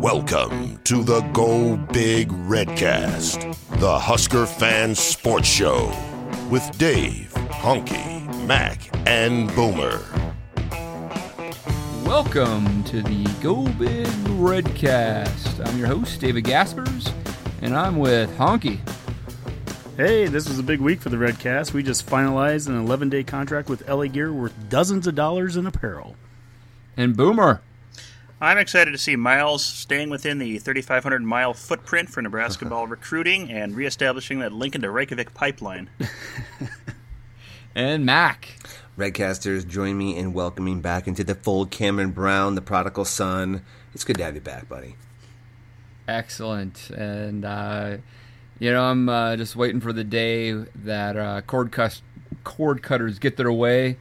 Welcome to the Go Big Redcast, the Husker Fan Sports Show with Dave, Honky, Mac, and Boomer. Welcome to the Go Big Redcast. I'm your host, David Gaspers, and I'm with Honky. Hey, this was a big week for the Redcast. We just finalized an 11 day contract with LA Gear worth dozens of dollars in apparel. And Boomer. I'm excited to see Miles staying within the 3,500 mile footprint for Nebraska ball recruiting and reestablishing that Lincoln to Reykjavik pipeline. and Mac. Redcasters, join me in welcoming back into the fold Cameron Brown, the prodigal son. It's good to have you back, buddy. Excellent. And, uh, you know, I'm uh, just waiting for the day that uh, cord, cuss- cord cutters get their way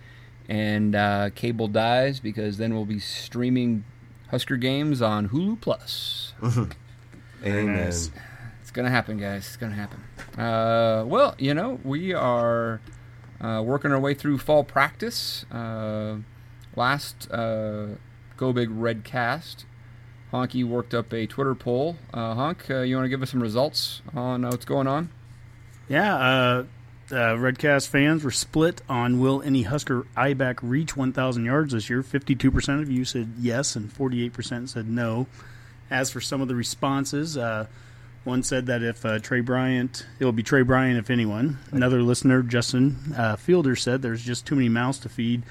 and uh, cable dies because then we'll be streaming Husker games on Hulu Plus. Amen. Nice. It's gonna happen, guys. It's gonna happen. Uh, well, you know, we are uh, working our way through fall practice. Uh, last uh, Go Big Red Cast, Honky worked up a Twitter poll. Uh, Honk, uh, you want to give us some results on what's going on? Yeah, uh, Redcast fans were split on will any Husker I-back reach 1,000 yards this year. 52% of you said yes, and 48% said no. As for some of the responses, uh, one said that if uh, Tre Bryant, it will be Tre Bryant if anyone. Another listener, Justin uh, Fielder, said there's just too many mouths to feed.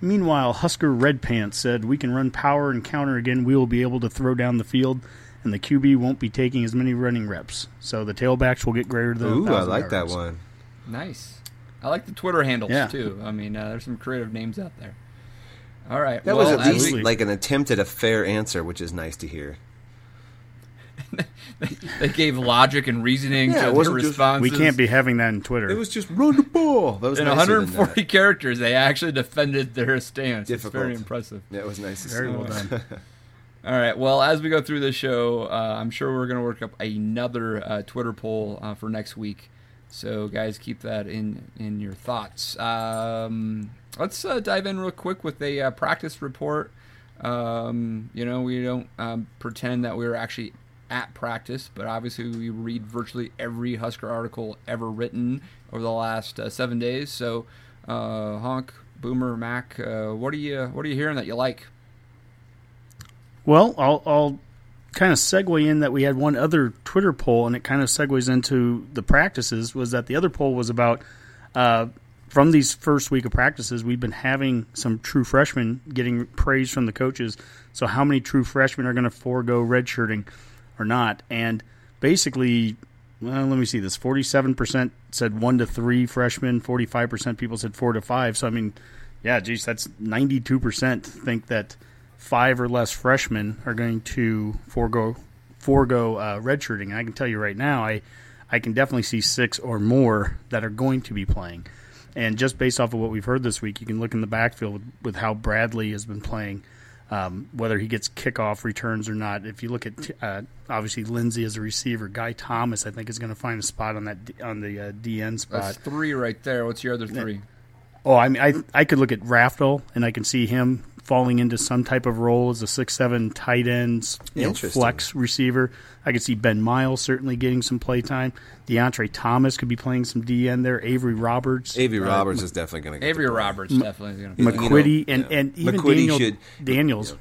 Meanwhile, Husker Red Pants said we can run power and counter again. We will be able to throw down the field, and the QB won't be taking as many running reps. So the tailbacks will get greater than. Ooh, I like yards. that one. Nice. I like the Twitter handles Yeah. too. I mean, uh, there's some creative names out there. All right. That well, was at least we- like an attempt at a fair answer, which is nice to hear. they gave logic and reasoning Yeah, to their wasn't just- responses. We can't be having that in Twitter. It was just run the ball. That was in nicer than 140 that. characters, they actually defended their stance. Difficult. It's very impressive. Yeah, it was nice to Very see. well done. All right. Well, as we go through this show, uh, I'm sure we're going to work up another uh, Twitter poll uh, for next week. So, guys, keep that in in your thoughts. Um, let's uh, dive in real quick with a uh, practice report. Um, you know, we don't um, pretend that we were actually at practice, but obviously we read virtually every Husker article ever written over the last uh, seven days. So, uh, Honk, Boomer, Mac, uh, what are you what are you hearing that you like? Well, I'll, I'll kind of segue in that we had one other Twitter poll, and it kind of segues into the practices. Was that the other poll was about uh, from these first week of practices, we've been having some true freshmen getting praise from the coaches. So, how many true freshmen are going to forego redshirting or not? And basically, well, let me see this: forty-seven percent said one to three freshmen, forty-five percent people said four to five. So, I mean, yeah, geez, that's ninety-two percent think that five or less freshmen are going to forego forego uh, redshirting. And I can tell you right now, I I can definitely see six or more that are going to be playing. And just based off of what we've heard this week, you can look in the backfield with, with how Bradley has been playing, um, whether he gets kickoff returns or not. If you look at uh, obviously Lindsey as a receiver, Guy Thomas I think is going to find a spot on that D- on the uh, DN spot. That's three right there. What's your other three? Oh, I mean, I I could look at Rafdal and I can see him falling into some type of role as a six seven tight ends, you know, flex receiver. I could see Ben Miles certainly getting some play time. DeAndre Thomas could be playing some DN there. Avery Roberts, Avery uh, Roberts is definitely going to get Avery the play. Roberts definitely going to. you know, McQuitty, and yeah. and even McQuitty Daniel should- Daniels. yeah.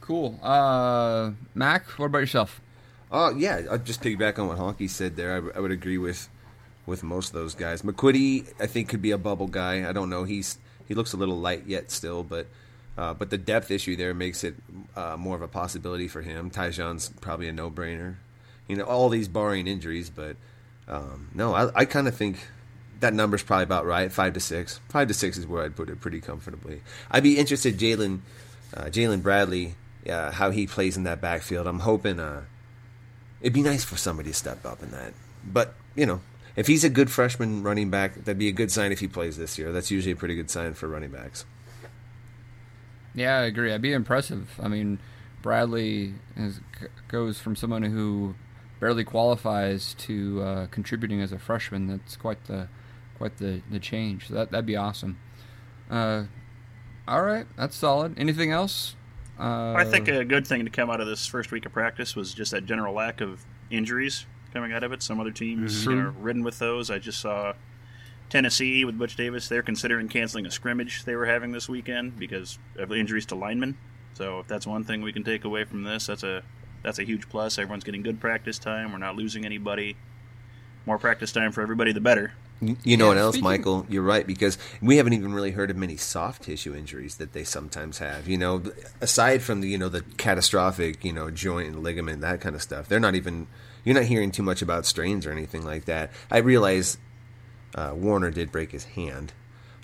Cool. Uh, Mac, what about yourself? Oh yeah, I'll just piggyback on what Honky said there. I would agree with with most of those guys. McQuitty, I think, could be a bubble guy. I don't know. He's he looks a little light yet still, but uh, but the depth issue there makes it uh, more of a possibility for him. Tyjon's probably a no brainer. You know, all these barring injuries, but um, no, I, I kind of think that number's probably about right. Five to six. Five to six is where I'd put it pretty comfortably. I'd be interested, Jaylin uh, Jaylin Bradley uh, how he plays in that backfield. I'm hoping uh, it'd be nice for somebody to step up in that. But you know, if he's a good freshman running back, that'd be a good sign if he plays this year. That's usually a pretty good sign for running backs. Yeah, I agree. I'd be impressive. I mean, Bradley is, goes from someone who barely qualifies to uh, contributing as a freshman. That's quite the quite the, the change. So that that'd be awesome. Uh, all right, that's solid. Anything else? Uh, I think a good thing to come out of this first week of practice was just that general lack of injuries coming out of it. Some other teams Mhm. you know, ridden with those. I just saw Tennessee with Butch Davis. They're considering canceling a scrimmage they were having this weekend because of injuries to linemen. So if that's one thing we can take away from this, that's a that's a huge plus. Everyone's getting good practice time. We're not losing anybody. More practice time for everybody, the better. You you know Yeah, what else, speaking- Michael? You're right because we haven't even really heard of many soft tissue injuries that they sometimes have. You know, aside from the you know the catastrophic you know joint and ligament that kind of stuff, they're not even you're not hearing too much about strains or anything like that. I realize uh, Warner did break his hand.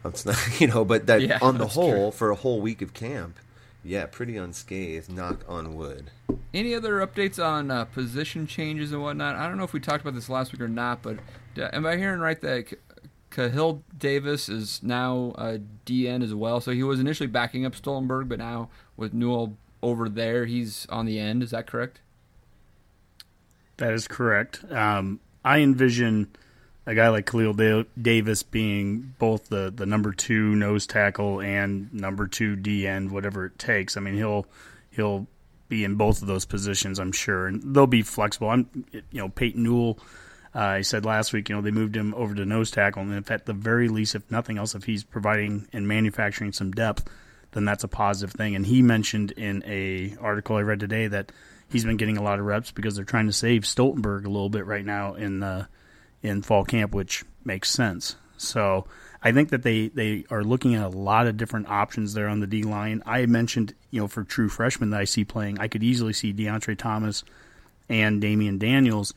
It's not, you know, but that Yeah, on the whole, true. for a whole week of camp, yeah, pretty unscathed. Knock on wood. Any other updates on uh, position changes and whatnot? I don't know if we talked about this last week or not, but d- am I hearing right that Khalil Davis is now a DN as well? So he was initially backing up Stoltenberg, but now with Newell over there, he's on the end. Is that correct? That is correct. Um, I envision a guy like Khalil da- Davis being both the, the number two nose tackle and number two D end, whatever it takes. I mean, he'll he'll be in both of those positions, I'm sure, and they'll be flexible. I'm, you know, Peyton Newell. Uh, I said last week, you know, they moved him over to nose tackle, and if at the very least, if nothing else, if he's providing and manufacturing some depth, then that's a positive thing. And he mentioned in a article I read today that he's been getting a lot of reps because they're trying to save Stoltenberg a little bit right now in uh, in fall camp, which makes sense. So I think that they, they are looking at a lot of different options there on the D line. I mentioned, you know, for true freshmen that I see playing, I could easily see DeAndre Thomas and Damion Daniels,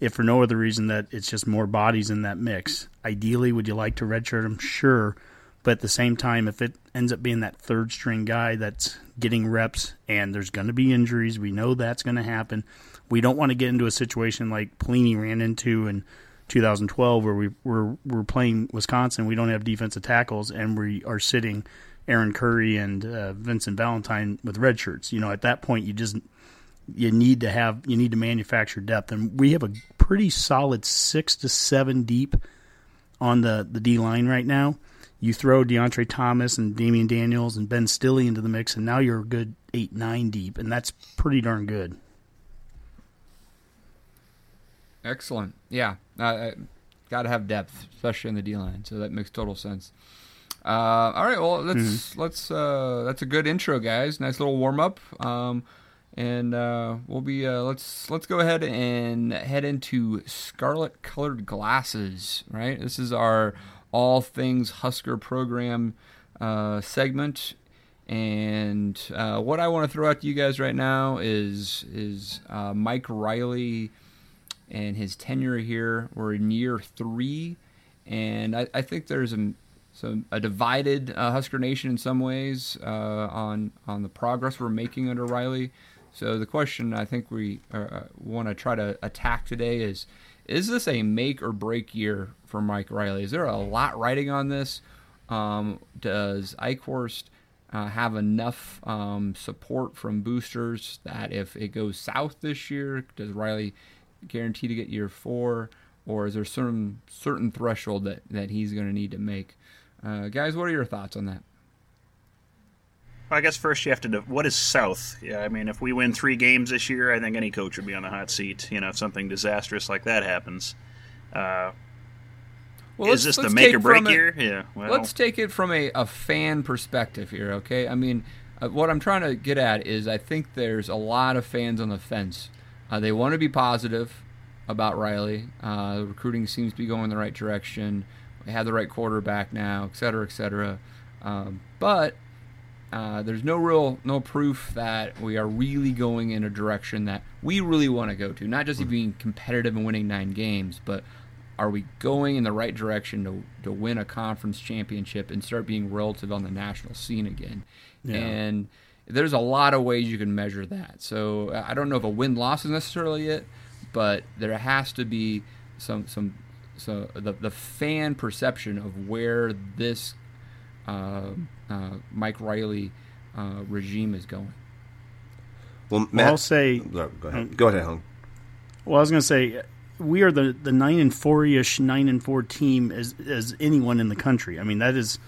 if for no other reason that it's just more bodies in that mix. Ideally, would you like to redshirt them? Sure. But at the same time, if it ends up being that third string guy that's getting reps and there's going to be injuries, we know that's going to happen. We don't want to get into a situation like Pelini ran into in 2012 where we, we're, we're playing Wisconsin. We don't have defensive tackles and we are sitting Aaron Curry and uh, Vincent Valentine with red shirts. You know, at that point, you just you need to have you need to manufacture depth, and we have a pretty solid six to seven deep on the the D line right now. You throw DeAndre Thomas and Damion Daniels and Ben Stille into the mix, and now you're a good eight nine deep, and that's pretty darn good. Excellent. Yeah, uh, got to have depth, especially in the D line. So that makes total sense. Uh, all right, well let's let's uh, that's a good intro, guys. Nice little warm up. Um, and uh, we'll be uh, let's let's go ahead and head into scarlet colored glasses. Right, this is our all things Husker program uh, segment. And uh, what I want to throw out to you guys right now is is uh, Mike Riley and his tenure here. We're in year three, and I, I think there's a some a divided uh, Husker Nation in some ways uh, on on the progress we're making under Riley. So the question I think we uh, want to try to attack today is: Is this a make or break year for Mike Riley? Is there a lot riding on this? Um, does Eichorst uh, have enough um, support from boosters that if it goes south this year, does Riley guarantee to get year four, or is there some certain threshold that, that he's going to need to make? Uh, guys, what are your thoughts on that? I guess first you have to. What is South? Yeah, I mean, if we win three games this year, I think any coach would be on the hot seat. You know, if something disastrous like that happens, uh, Well, is this the make or break year? Yeah. Well, let's take it from a, a fan perspective here, okay? I mean, uh, what I'm trying to get at is I think there's a lot of fans on the fence. Uh, they want to be positive about Riley. Uh, recruiting seems to be going in the right direction. We have the right quarterback now, et cetera, et cetera. Um, but uh, there's no real no proof that we are really going in a direction that we really want to go to. Not just being competitive and winning nine games, but are we going in the right direction to to win a conference championship and start being relative on the national scene again? Yeah. And there's a lot of ways you can measure that. So I don't know if a win loss is necessarily it, but there has to be some some so the the fan perception of where this uh, uh, Mike Riley uh, regime is going. Well, Matt, I'll say- Go ahead. Go ahead, Honk. Well, I was going to say we are the the nine and four ish nine and four team as as anyone in the country. I mean that is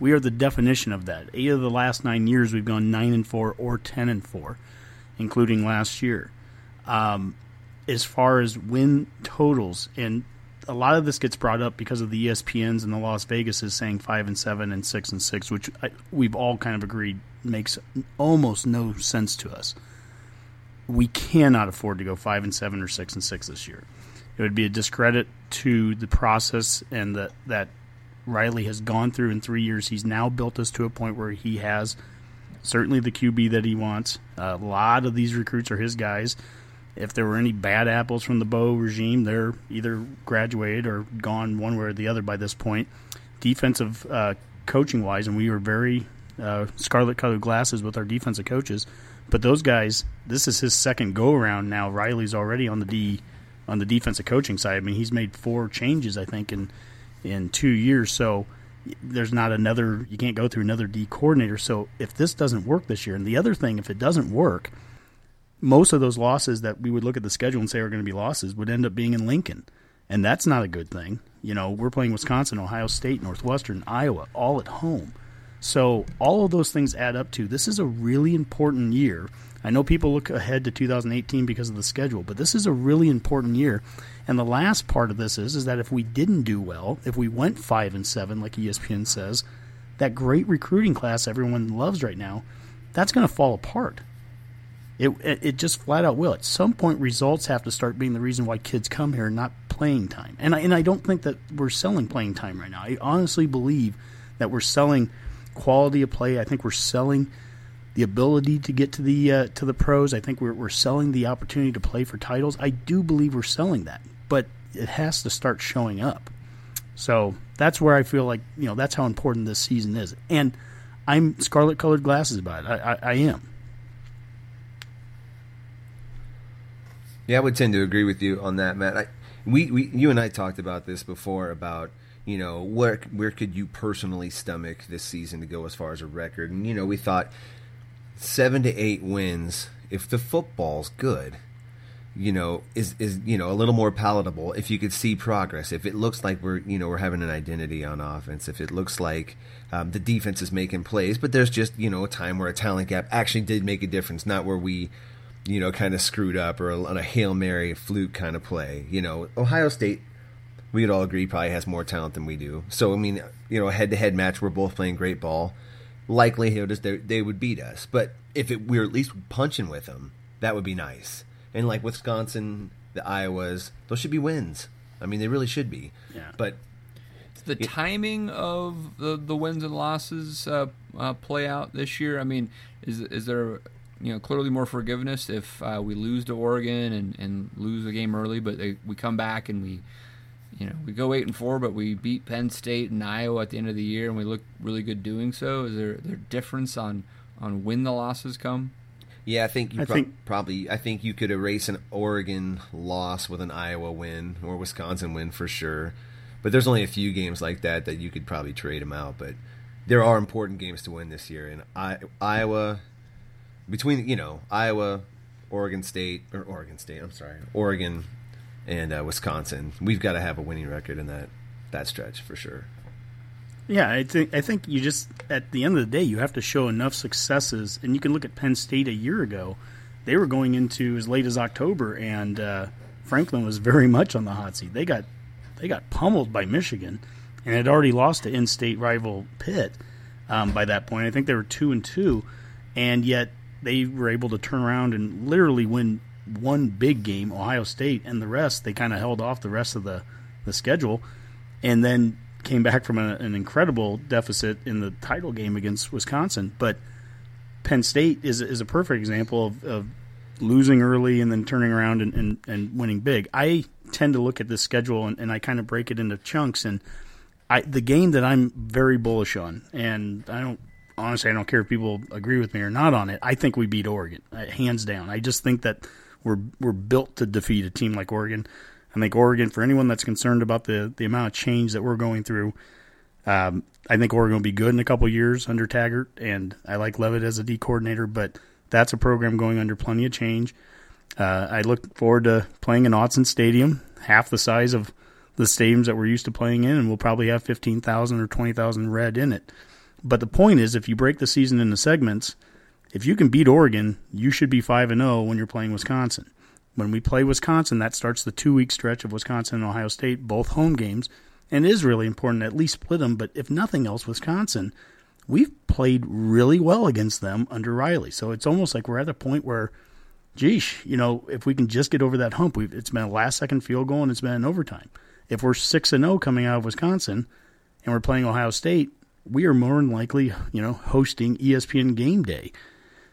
we are the definition of that. Eight of the last nine years we've gone nine and four or ten and four, including last year. Um, as far as win totals, and a lot of this gets brought up because of the ESPNs and the Las Vegas is saying five and seven and six and six, which I, we've all kind of agreed makes almost no sense to us we cannot afford to go five and seven or six and six this year. It would be a discredit to the process and that that Riley has gone through in three years. He's now built us to a point where he has certainly the QB that he wants. a lot of these recruits are his guys. If there were any bad apples from the Bo regime, they're either graduated or gone one way or the other by this point. Defensive uh, coaching wise, and we were very uh, scarlet colored glasses with our defensive coaches. But those guys, this is his second go around now. Riley's already on the D on the defensive coaching side. I mean, he's made four changes, I think, in in two years. So there's not another. You can't go through another D coordinator. So if this doesn't work this year, and the other thing, if it doesn't work, most of those losses that we would look at the schedule and say are going to be losses would end up being in Lincoln, and that's not a good thing. You know, we're playing Wisconsin, Ohio State, Northwestern, Iowa, all at home. So all of those things add up to this is a really important year. I know people look ahead to 2018 because of the schedule, but this is a really important year. And the last part of this is is that if we didn't do well, if we went 5 and 7 like ESPN says, that great recruiting class everyone loves right now, that's going to fall apart. It, it it just flat out will. At some point, results have to start being the reason why kids come here, not playing time. And I, and I don't think that we're selling playing time right now. I honestly believe that we're selling quality of play. I think we're selling the ability to get to the uh, to the pros. I think we're we're selling the opportunity to play for titles. I do believe we're selling that, but it has to start showing up. So that's where I feel like you know that's how important this season is, and I'm scarlet colored glasses about it. I, I, I am. Yeah, I would tend to agree with you on that, Matt. I, we, we, you and I talked about this before about you know where where could you personally stomach this season to go as far as a record, and you know we thought seven to eight wins if the football's good. You know, is is you know a little more palatable if you could see progress. If it looks like we're you know we're having an identity on offense. If it looks like um, the defense is making plays, but there's just you know a time where a talent gap actually did make a difference, not where we you know, kind of screwed up or on a Hail Mary fluke kind of play. You know, Ohio State, we would all agree, probably has more talent than we do. So, I mean, you know, a head to head match, we're both playing great ball. Likelihood is they, they would beat us. But if it, we are at least punching with them, that would be nice. And like Wisconsin, the Iowas, those should be wins. I mean, they really should be. Yeah. But the timing of the, the wins and losses uh, uh, play out this year? I mean, is is there you know clearly more forgiveness if uh, we lose to Oregon and, and lose the game early, but they, we come back and we you know we go eight and four, but we beat Penn State and Iowa at the end of the year, and we look really good doing so. Is there there difference on on when the losses come? Yeah, I think you I pro- think- probably. I think you could erase an Oregon loss with an Iowa win or Wisconsin win for sure. But there's only a few games like that that you could probably trade them out. But there are important games to win this year, and I, Iowa between you know Iowa, Oregon State or Oregon State. I'm sorry, Oregon and uh, Wisconsin. We've got to have a winning record in that that stretch for sure. Yeah, I think I think you just at the end of the day you have to show enough successes, and you can look at Penn State a year ago. They were going into as late as October, and uh, Franklin was very much on the hot seat. They got they got pummeled by Michigan, and had already lost to in-state rival Pitt um, by that point. I think they were two and two, and yet they were able to turn around and literally win one big game, Ohio State, and the rest they kind of held off the rest of the the schedule, and then came back from a, an incredible deficit in the title game against Wisconsin. But Penn State is is a perfect example of, of losing early and then turning around and, and, and winning big. I tend to look at this schedule and, and I kind of break it into chunks and I the game that I'm very bullish on and I don't honestly, I don't care if people agree with me or not on it. I think we beat Oregon, uh, hands down. I just think that we're we're built to defeat a team like Oregon. I think Oregon, for anyone that's concerned about the the amount of change that we're going through, um, I think Oregon will be good in a couple years under Taggart, and I like Leavitt as a D coordinator, but that's a program going under plenty of change. Uh, I look forward to playing in Autzen Stadium, half the size of the stadiums that we're used to playing in, and we'll probably have 15,000 or 20,000 red in it. But the point is, if you break the season into segments, if you can beat Oregon, you should be 5 and 0 when you're playing Wisconsin. When we play Wisconsin, that starts the two week stretch of Wisconsin and Ohio State, both home games, and it is really important to at least split them. But if nothing else, Wisconsin, we've played really well against them under Riley. So it's almost like we're at a point where, geesh, you know, if we can just get over that hump, it's been a last second field goal and it's been in overtime. If we're 6 and 0 coming out of Wisconsin and we're playing Ohio State, we are more than likely, you know, hosting ESPN game day.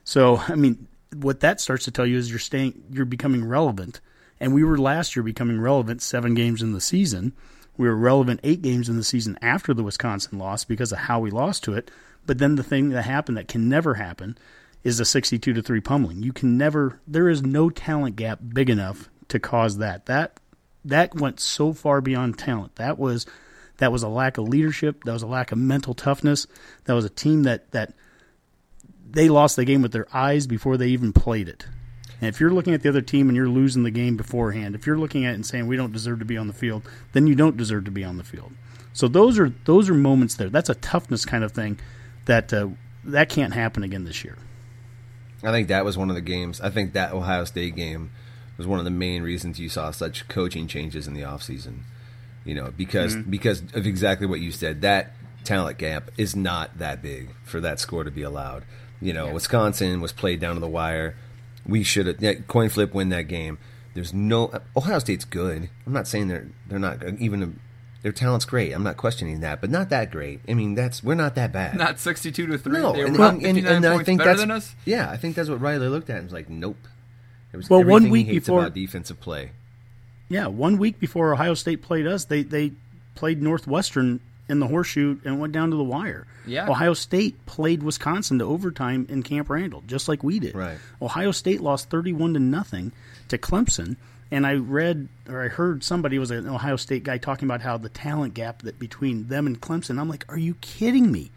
So, I mean, what that starts to tell you is you're staying, you're becoming relevant. And we were last year becoming relevant seven games in the season. We were relevant eight games in the season after the Wisconsin loss because of how we lost to it. But then the thing that happened that can never happen is a 62 to 3 pummeling. You can never there is no talent gap big enough to cause that. That that went so far beyond talent. That was that was a lack of leadership, that was a lack of mental toughness. That was a team that that they lost the game with their eyes before they even played it. And if you're looking at the other team and you're losing the game beforehand, if you're looking at it and saying we don't deserve to be on the field, then you don't deserve to be on the field. So those are those are moments there. That's a toughness kind of thing that uh, that can't happen again this year. I think that was one of the games. I think that Ohio State game was one of the main reasons you saw such coaching changes in the offseason. You know, because mm-hmm. because of exactly what you said. That talent gap is not that big for that score to be allowed. You know, yeah. Wisconsin was played down to the wire. We should have yeah, coin flip win that game. There's no Ohio State's good. I'm not saying they're they're not even a, their talent's great. I'm not questioning that, but not that great. I mean, that's we're not that bad. Not 62 to three. No, they and, were and, and, and I think better that's than us. yeah. I think that's what Riley looked at and was like, nope. It was Well, one week he hates before- about defensive play. Yeah, one week before Ohio State played us, they they played Northwestern in the horseshoe and went down to the wire. Yeah. Ohio State played Wisconsin to overtime in Camp Randall, just like we did. Right. Ohio State lost thirty-one to nothing to Clemson, and I read or I heard somebody was an Ohio State guy talking about how the talent gap that between them and Clemson. I'm like, are you kidding me?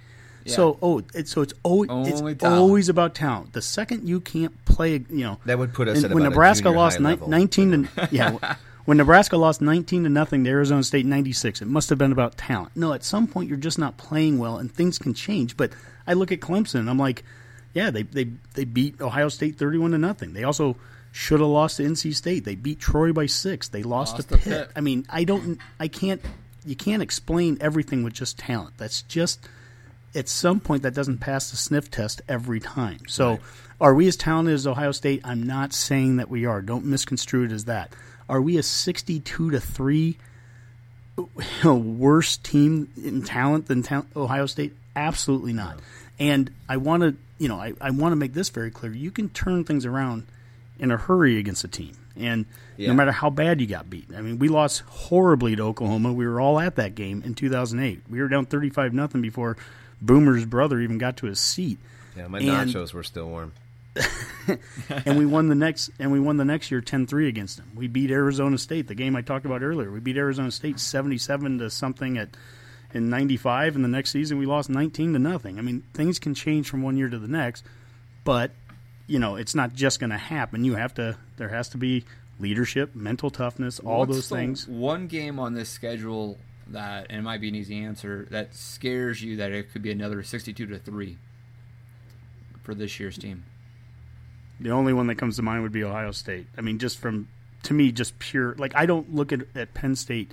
So oh, it's, so it's always Only it's talent. always about talent. The second you can't play, you know, That would put us and at when about a Nebraska junior lost high ni- level. 19 to yeah when Nebraska lost 19 to nothing to Arizona State 96 it must have been about talent no at some point you're just not playing well and things can change but I look at Clemson and I'm like yeah they they they beat Ohio State 31 to nothing they also should have lost to NC State they beat Troy by 6 they lost, Lost to Pitt. Pitt. I mean I don't I can't you can't explain everything with just talent that's just at some point that doesn't pass the sniff test every time. So, are we as talented as Ohio State? I'm not saying that we are. Don't misconstrue it as that. Are we a 62 to three worse team in talent than ta- Ohio State? Absolutely not. And I want to, you know, I, I want to make this very clear. You can turn things around in a hurry against a team. And Yeah. no matter how bad you got beat, I mean, we lost horribly to Oklahoma. We were all at that game in 2008. We were down 35 nothing before Boomer's brother even got to his seat. Yeah, my And- nachos were still warm. and we won the next and we won the next year 10-3 against them. We beat Arizona State, the game I talked about earlier. We beat Arizona State 77 to something at in 95 and the next season we lost 19 to nothing. I mean, things can change from one year to the next, but you know, it's not just going to happen. You have to there has to be leadership, mental toughness, all What's those things. One game on this schedule that, and it might be an easy answer, that scares you that it could be another 62 to 3 for this year's team. The only one that comes to mind would be Ohio State. I mean, just from to me, just pure like I don't look at at Penn State.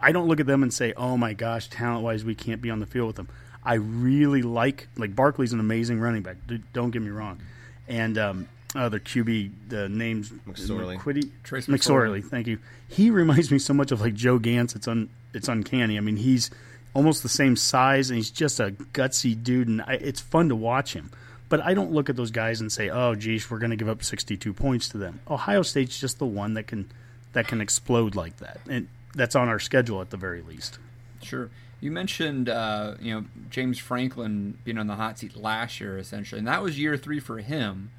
I don't look at them and say, "Oh my gosh, talent wise, we can't be on the field with them." I really like like Barkley's an amazing running back. D- Don't get me wrong, and um, other QB the names McSorley. McQuitty, Trace McSorley. Thank you. He reminds me so much of like Joe Ganz. It's un it's uncanny. I mean, he's almost the same size, and he's just a gutsy dude, and I, it's fun to watch him. But I don't look at those guys and say, "Oh, geez, we're going to give up 62 points to them." Ohio State's just the one that can that can explode like that, and that's on our schedule at the very least. Sure. you mentioned uh, you know James Franklin being on the hot seat last year essentially, and that was year three for him.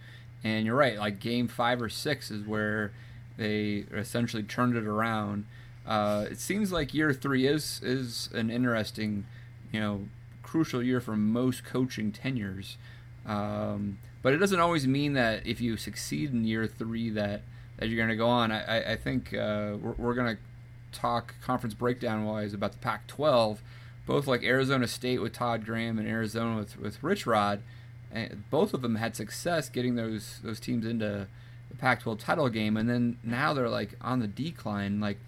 And you're right, like game five or six is where they essentially turned it around. Uh, it seems like year three is is an interesting, you know, crucial year for most coaching tenures. Um, but it doesn't always mean that if you succeed in year three that that you're going to go on. I, I think uh, we're, we're going to talk conference breakdown wise about the Pac-12. Both like Arizona State with Todd Graham and Arizona with with Rich Rod, and both of them had success getting those those teams into the Pac-12 title game, and then now they're like on the decline. Like,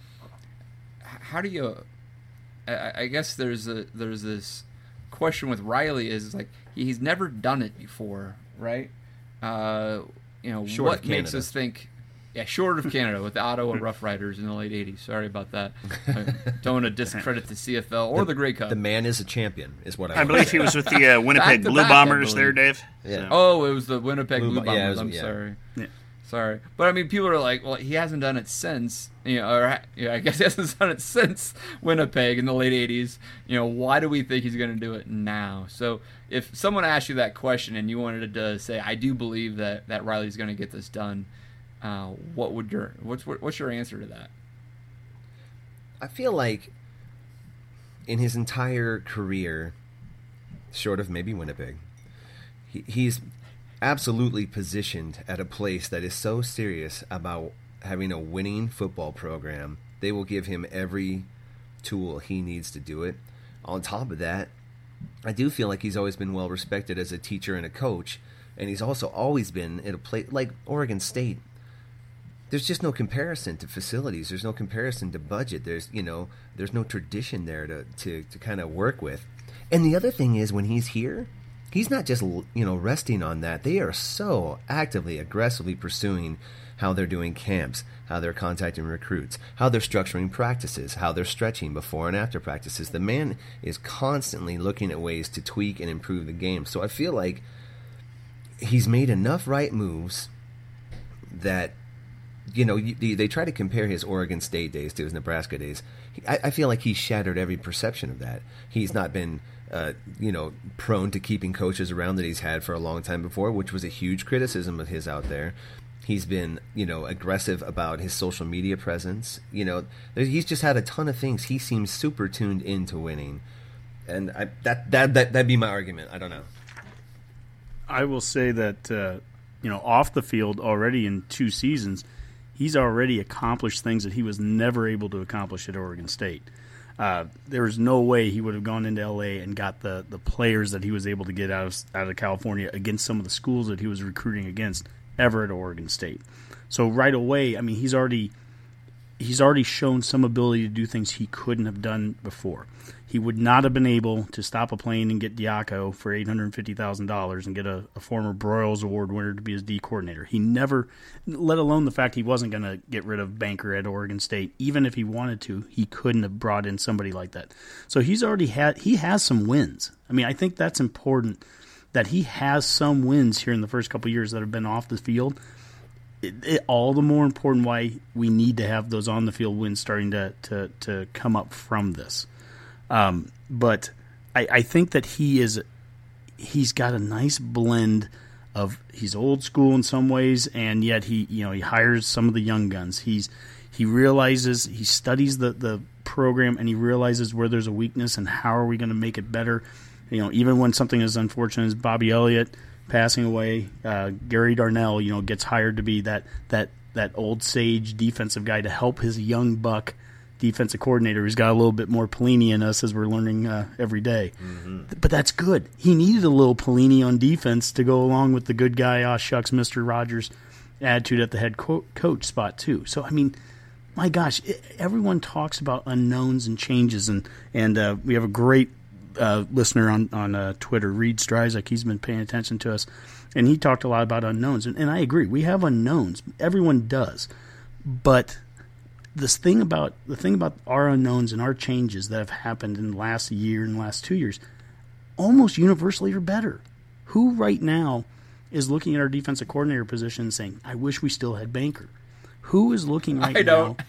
how do you? I, I guess there's a there's this question with Riley is like he's never done it before, right? Uh, you know, Short what makes us think? Yeah, short of Canada with the Ottawa Rough Riders in the late '80s. Sorry about that. I don't want to discredit the CFL or the, Grey Cup. The man is a champion, is what I. I believe say. he was with the uh, Winnipeg Blue back, Bombers there. Dave. Yeah. So- Oh, it was the Winnipeg Blue Blue, Bombers. yeah, was- I'm yeah. sorry. Sorry. But I mean, people are like, well, he hasn't done it since, you know, or I guess he hasn't done it since Winnipeg in the late 80s. You know, why do we think he's going to do it now? So if someone asked you that question and you wanted to say, I do believe that, that Riley's going to get this done, uh, what would your, what's, what's your answer to that? I feel like in his entire career, short of maybe Winnipeg, he, he's absolutely positioned at a place that is so serious about having a winning football program. They will give him every tool he needs to do it. On top of that, I do feel like he's always been well respected as a teacher and a coach, and he's also always been at a place like Oregon State there's just no comparison to facilities. There's no comparison to budget. There's you know there's no tradition there to to, to kind of work with. And the other thing is when he's here, he's not just you know resting on that. They are so actively, aggressively pursuing how they're doing camps, how they're contacting recruits, how they're structuring practices, how they're stretching before and after practices. The man is constantly looking at ways to tweak and improve the game. So I feel like he's made enough right moves that you know, they- try to compare his Oregon State days to his Nebraska days. I, I feel like he's shattered every perception of that. He's not been, uh, you know, prone to keeping coaches around that he's had for a long time before, which was a huge criticism of his out there. He's been, you know, aggressive about his social media presence. You know, he's just had a ton of things. He seems super tuned into winning, and I, that that that that'd be my argument. I don't know. I will say that uh, you know off the field already in two seasons, he's already accomplished things that he was never able to accomplish at Oregon State. Uh, there was no way he would have gone into LA and got the, the players that he was able to get out of out of California against some of the schools that he was recruiting against ever at Oregon State. So right away, I mean, he's already he's already shown some ability to do things he couldn't have done before. He would not have been able to stop a plane and get Diaco for eight hundred fifty thousand dollars and get a, a former Broyles Award winner to be his D coordinator. He never, let alone the fact he wasn't going to get rid of Banker at Oregon State. Even if he wanted to, he couldn't have brought in somebody like that. So he's already had he has some wins. I mean, I think that's important that he has some wins here in the first couple years that have been off the field it, it, all the more important why we need to have those on the field wins starting to to, to come up from this. Um, but I, I think that he is he's got a nice blend of he's old school in some ways, and yet he you know he hires some of the young guns. He's he realizes he studies the the program and he realizes where there's a weakness and how are we going to make it better. You know, even when something as unfortunate as Bobby Elliott passing away, uh, Gary Darnell, you know, gets hired to be that that that old sage defensive guy to help his young buck defensive coordinator who's got a little bit more Pelini in us as we're learning uh, every day. But that's good. He needed a little Pelini on defense to go along with the good guy, ah shucks, Mister Rogers attitude at the head co- coach spot too. So I mean, my gosh, i everyone talks about unknowns and changes, and and uh, we have a great uh, listener on on uh, Twitter, Reed Stryzik. He's been paying attention to us, and he talked a lot about unknowns, and, and I agree. We have unknowns. Everyone does, but this thing about the thing about our unknowns and our changes that have happened in the last year and the last two years, almost universally are better. Who right now is looking at our defensive coordinator position and saying, "I wish we still had Banker"? Who is looking right I don't. now?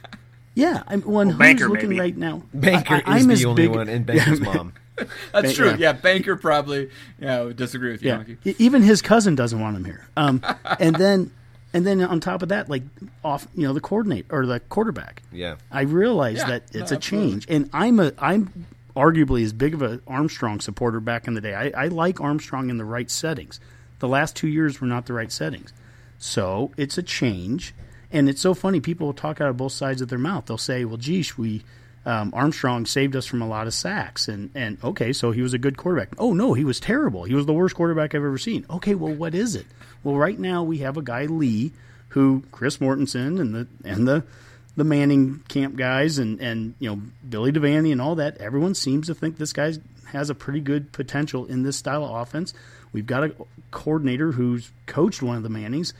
Yeah, I'm one Well, who's Banker, looking maybe. right now. Banker I, is I'm the only big- one, and Banker's Yeah, mom. That's Ba- true. yeah. Yeah. Banker probably yeah would disagree with you, Yeah, even his cousin doesn't want him here. Um, and then, and then on top of that, like off, you know, the coordinate or the quarterback. Yeah. I realize Yeah, that no, it's a absolutely. change, and I'm a I'm arguably as big of an Armstrong supporter back in the day. I, I like Armstrong in the right settings. The last two years were not the right settings, so it's a change. And it's so funny. People will talk out of both sides of their mouth. They'll say, "Well, geesh, we um, Armstrong saved us from a lot of sacks," and and okay, so he was a good quarterback. Oh no, he was terrible. He was the worst quarterback I've ever seen. Okay, well, what is it? Well, right now we have a guy Lee, who Chris Mortensen and the and the the Manning camp guys and and you know Billy Devaney and all that. Everyone seems to think this guy has a pretty good potential in this style of offense. We've got a coordinator who's coached one of the Mannings.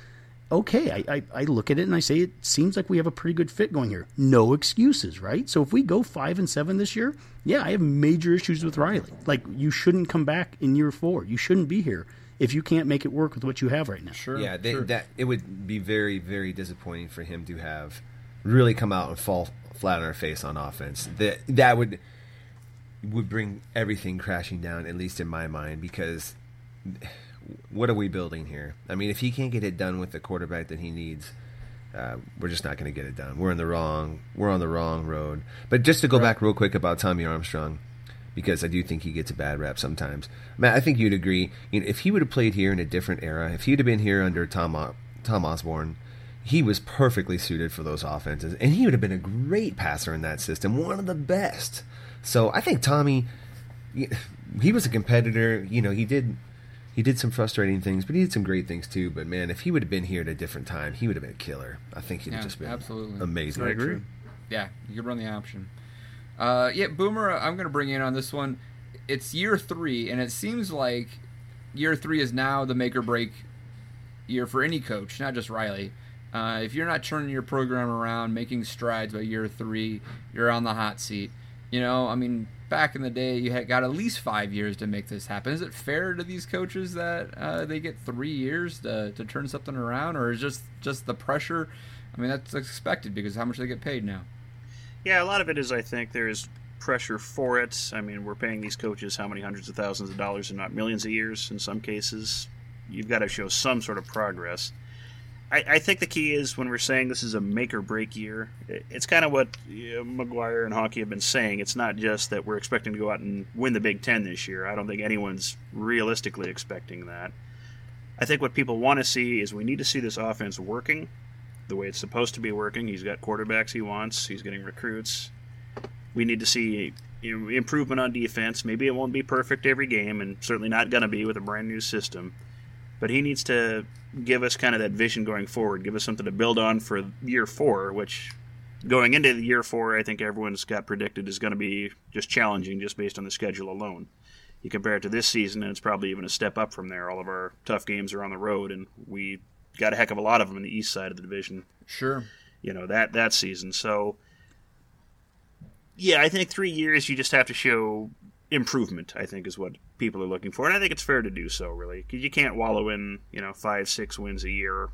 Okay, I, I, I look at it and I say it seems like we have a pretty good fit going here. No excuses, right? So if we go five and seven this year, yeah, I have major issues with Riley. Like you shouldn't come back in year four. You shouldn't be here if you can't make it work with what you have right now. Sure. Yeah, they, sure. that it would be very, very disappointing for him to have really come out and fall flat on our face on offense. That that would would bring everything crashing down, at least in my mind, because what are we building here? I mean, if he can't get it done with the quarterback that he needs, uh, we're just not going to get it done. We're in the wrong. We're on the wrong road. But just to go back real quick about Tommy Armstrong, because I do think he gets a bad rap sometimes. Matt, I think you'd agree. You know, if he would have played here in a different era, if he'd have been here under Tom O- Tom Osborne, he was perfectly suited for those offenses, and he would have been a great passer in that system, one of the best. So I think Tommy, he was a competitor. You know, he did he did some frustrating things, but he did some great things too. But man, if he would have been here at a different time, he would have been a killer. I think he'd have just been absolutely. amazing. I agree. Yeah, you could run the option. Uh, yeah, Boomer, I'm going to bring in on this one. It's year three, and it seems like year three is now the make or break year for any coach, not just Riley. Uh, if you're not turning your program around, making strides by year three, you're on the hot seat. You know, I mean, back in the day, you had got at least five years to make this happen. Is it fair to these coaches that uh, they get three years to, to turn something around, or is just just the pressure? I mean, that's expected because how much they get paid now. Yeah, a lot of it is I think there's pressure for it. I mean, we're paying these coaches how many hundreds of thousands of dollars and not millions of years in some cases. You've got to show some sort of progress. I, I think the key is when we're saying this is a make or break year, it- it's kind of what uh, McGuire and Honky have been saying. It's not just that we're expecting to go out and win the Big Ten this year. I don't think anyone's realistically expecting that. I think what people want to see is we need to see this offense working the way it's supposed to be working. He's got quarterbacks he wants. He's getting recruits. We need to see improvement on defense. Maybe it won't be perfect every game, and certainly not going to be with a brand new system. But he needs to give us kind of that vision going forward. Give us something to build on for year four, which going into the year four, I think everyone's got predicted is going to be just challenging just based on the schedule alone. You compare it to this season, and it's probably even a step up from there. All of our tough games are on the road, and we got a heck of a lot of them in the east side of the division Sure. you know that that season. So yeah, I think three years you just have to show improvement. I think is what people are looking for, and I think it's fair to do so. Really, because you can't wallow in you know five six wins a year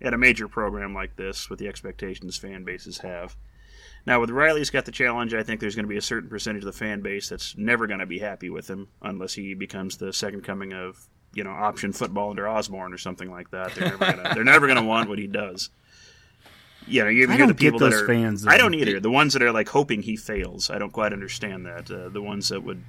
at a major program like this with the expectations fan bases have. Now with Riley's got the challenge. I think there's going to be a certain percentage of the fan base that's never going to be happy with him unless he becomes the second coming of you know option football under Osborne or something like that. They're never gonna, they're never going to want what he does. You know, you I hear the don't get people that those are. fans, I don't either. The ones that are like hoping he fails. I don't quite understand that. Uh, the ones that would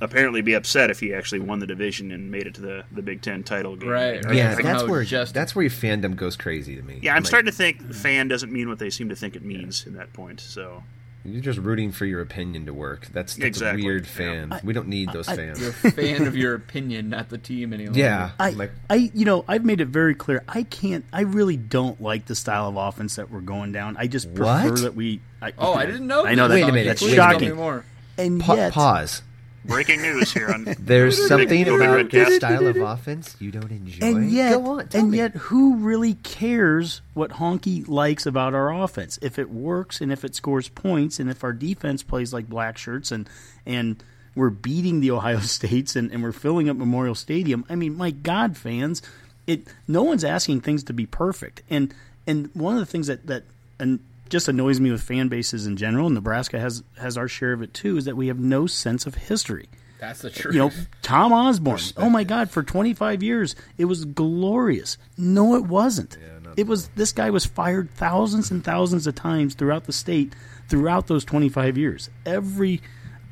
apparently be upset if he actually won the division and made it to the, the Big Ten title game. Right, right. Yeah, Like that's where just- that's where your fandom goes crazy to me. Yeah, I'm Like, starting to think fan doesn't mean what they seem to think it means in that point. So You're just rooting for your opinion to work. That's, that's Exactly, a weird yeah. fan. we don't need those fans. You're a fan of your opinion, not the team anymore. yeah, I, like I, you know, I've made it very clear. I can't. I really don't like the style of offense that we're going down. I just prefer What? that we. I, Oh, I didn't know. I know that. Wait a minute, That's wait a me shocking. more. And pa- yet, pause. Breaking news here on There's something Big about Red this style of offense you don't enjoy. and yet, Go on, and me. yet, who really cares what Honky likes about our offense? If it works and if it scores points, and if our defense plays like black shirts, and and we're beating the Ohio States and, and we're filling up Memorial Stadium. I mean, my God, fans, it no one's asking things to be perfect. And and one of the things that that and just annoys me with fan bases in general. Nebraska has has our share of it too. Is that we have no sense of history. That's the truth. You know, Tom Osborne. Oh my God! For 25 years, it was glorious. No, it wasn't. it was. This guy was fired thousands and thousands of times throughout the state throughout those 25 years. Every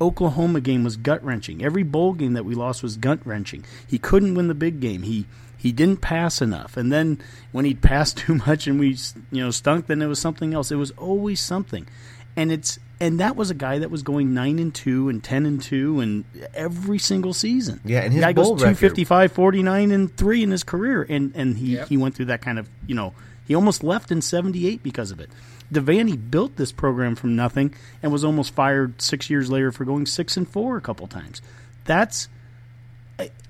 Oklahoma game was gut wrenching. Every bowl game that we lost was gut wrenching. He couldn't win the big game. He he didn't pass enough. And then when he'd pass too much and we you know stunk, then it was something else. It was always something. And it's and that was a guy that was going nine and two and ten and two and every single season. Yeah, and his guy goes bowl record- 255, 49 and three in his career, and and he Yep. he went through that kind of you know he almost left in seventy eight because of it. Devaney built this program from nothing and was almost fired six years later for going six and four a couple times. That's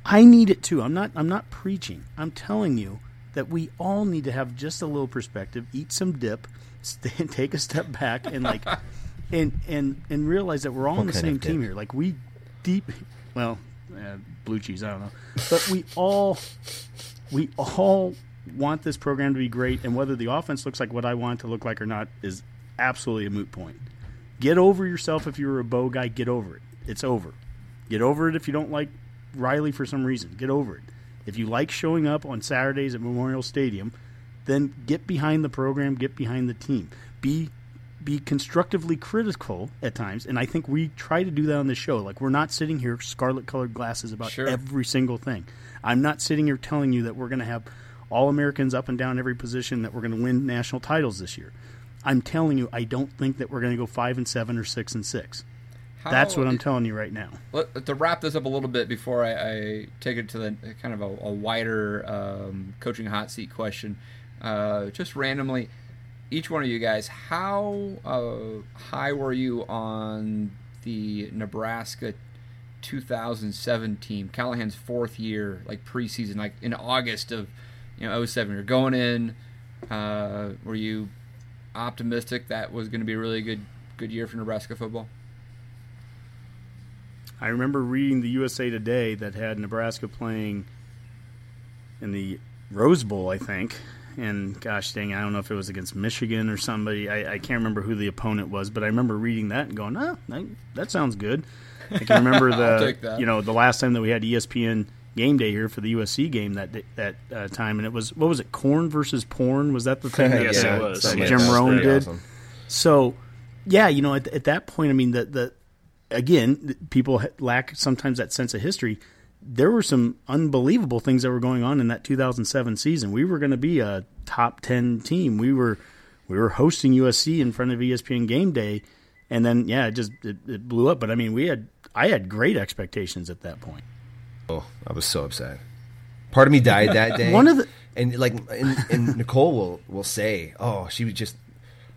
I, need it too. I'm not I'm not preaching. I'm telling you that we all need to have just a little perspective, eat some dip, take a step back, and like and and and realize that we're all on the same team here. Like we deep, well, uh, blue cheese. I don't know, but we all we all want this program to be great, and whether the offense looks like what I want it to look like or not is absolutely a moot point. Get over yourself if you're a Bo guy. Get over it. It's over. Get over it if you don't like Riley for some reason. Get over it. If you like showing up on Saturdays at Memorial Stadium, then get behind the program, get behind the team. Be be constructively critical at times, and I think we try to do that on the show. Like we're not sitting here scarlet colored glasses about Sure. every single thing. I'm not sitting here telling you that we're going to have all Americans up and down every position that we're going to win national titles this year. I'm telling you, I don't think that we're going to go five and seven or six and six. How- That's what I'm telling you right now. Let, to wrap this up a little bit before I, I take it to the kind of a, a wider um, coaching hot seat question, uh, just randomly, each one of you guys, how uh, high were you on the Nebraska 2007 team, Callahan's fourth year, like preseason, like in August of you know 07? You're going in. Uh, were you optimistic that was going to be a really good good year for Nebraska football? I remember reading the USA Today that had Nebraska playing in the Rose Bowl, I think. And gosh dang, I don't know if it was against Michigan or somebody. I, I can't remember who the opponent was, but I remember reading that and going, "Oh, that, that sounds good." I can remember the that. you know the last time that we had ESPN game day here for the USC game that that uh, time, and it was what was it, corn versus porn? Was that the thing? that Yes, uh, it was. something Jim that. Rome did. awesome. So, yeah, you know, at, at that point, I mean, the the again, people lack sometimes that sense of history. There were some unbelievable things that were going on in that 2007 season. We were going to be a top 10 team. We were we were hosting USC in front of ESPN Game Day, and then yeah, it just it, it blew up. But I mean, we had I had great expectations at that point. Oh, I was so upset. Part of me died that day. One of the- and like and, and Nicole will will say, "Oh, she was just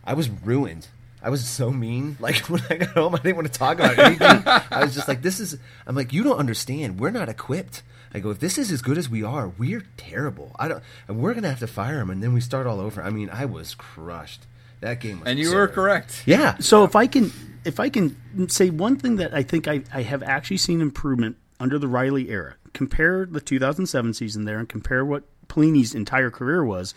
I was ruined. I was so mean. Like when I got home, I didn't want to talk about anything. I was just like, this is. I'm like, you don't understand. We're not equipped. I go, if this is as good as we are, we're terrible. I don't. And we're gonna have to fire him, and then we start all over. I mean, I was crushed. That game was. And you were correct. Yeah. So if I can if I can say one thing that I think I, I have actually seen improvement under the Riley era, compare the 2007 season there and compare what Pelini's entire career was.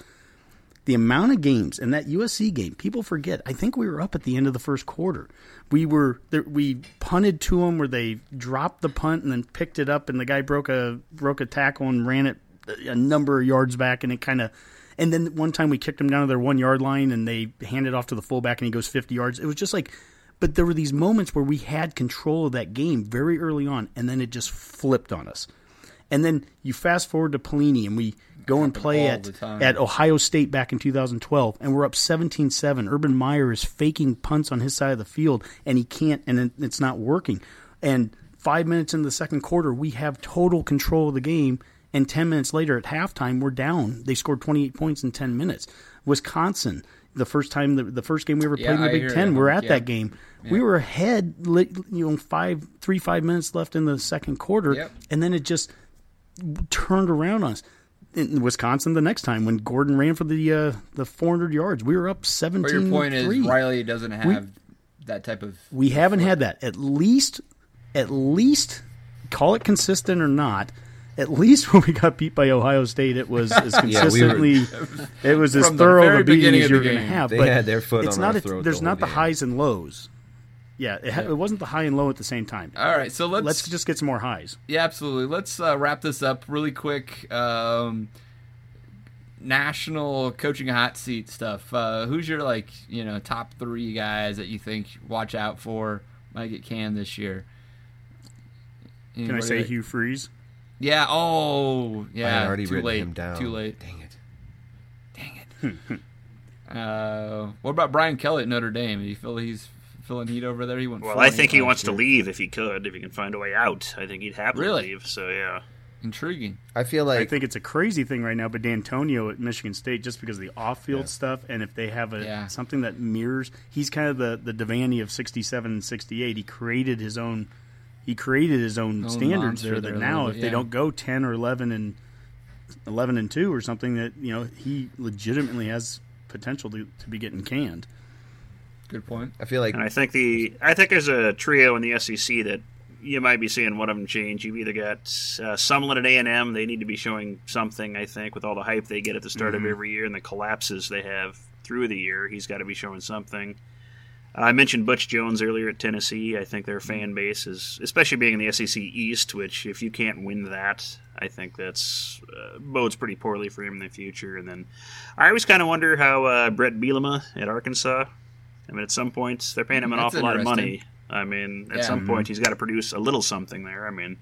The amount of games in that USC game, people forget. I think we were up at the end of the first quarter. We were we punted to them where they dropped the punt and then picked it up, and the guy broke a broke a tackle and ran it a number of yards back, and it kind of. And then one time we kicked him down to their one yard line, and they handed it off to the fullback, and he goes fifty yards. It was just like, but there were these moments where we had control of that game very early on, and then it just flipped on us. And then you fast forward to Pelini, and we go and play at at Ohio State back in 2012, and we're up 17-7. Urban Meyer is faking punts on his side of the field, and he can't, and it's not working. And five minutes in the second quarter, we have total control of the game, and 10 minutes later at halftime, we're down. They scored 28 points in 10 minutes. Wisconsin, the first time, the, the first game we ever Yeah, played in the I Big Ten, we're at yeah. that game. We were ahead, you know, five, three, five minutes left in the second quarter, Yep. and then it just turned around on us. In Wisconsin, the next time when Gordon ran for the uh, the 400 yards, we were up 17. But your point is Riley doesn't have that type of. we haven't had that. At least, at least, call it consistent or not. at least when we got beat by Ohio State, it was as Yeah, we were- consistently, it was as thorough a beating as you the were going to have. They but had their foot it's on not a- There's the not the highs and lows. Yeah, it, ha- it wasn't the high and low at the same time. All right, so let's, Let's just get some more highs. yeah, absolutely. Let's uh, wrap this up really quick. Um, national coaching hot seat stuff. Uh, who's your like you know top three guys that you think watch out for might get canned this year? Can I say that- Hugh Freeze? Yeah. Oh, yeah. had already too written late. him down. Too late. Dang it. Dang it. uh, what about Brian Kelly at Notre Dame? Do you feel he's feeling heat over there? He went. Well, I think he last wants to leave if he could, if he can find a way out. I think he'd happily Really? leave. So yeah. Intriguing. I feel like I think it's a crazy thing right now, but Dantonio at Michigan State, just because of the off-field Yeah. stuff, and if they have a Yeah. something that mirrors, he's kind of the the Devaney of '67 and '68. He created his own, he created his own Own standards there. there That a now, little if bit, they yeah. don't go 10 or 11 and 11 and two or something, that you know he legitimately has potential to, to be getting canned. Good point. I feel like And I think the I think there's a trio in the SEC that you might be seeing one of them change. You've either got uh, Sumlin at A and M; they need to be showing something. I think with all the hype they get at the start of every year and the collapses they have through the year, he's got to be showing something. I mentioned Butch Jones earlier at Tennessee. I think their fan base is, especially being in the SEC East, which if you can't win that, I think that's uh, bodes pretty poorly for him in the future. And then I always kind of wonder how uh, Bret Bielema at Arkansas. I mean, at some points they're paying him an That's awful lot of money. I mean, at Yeah. some mm-hmm. point he's got to produce a little something there. I mean,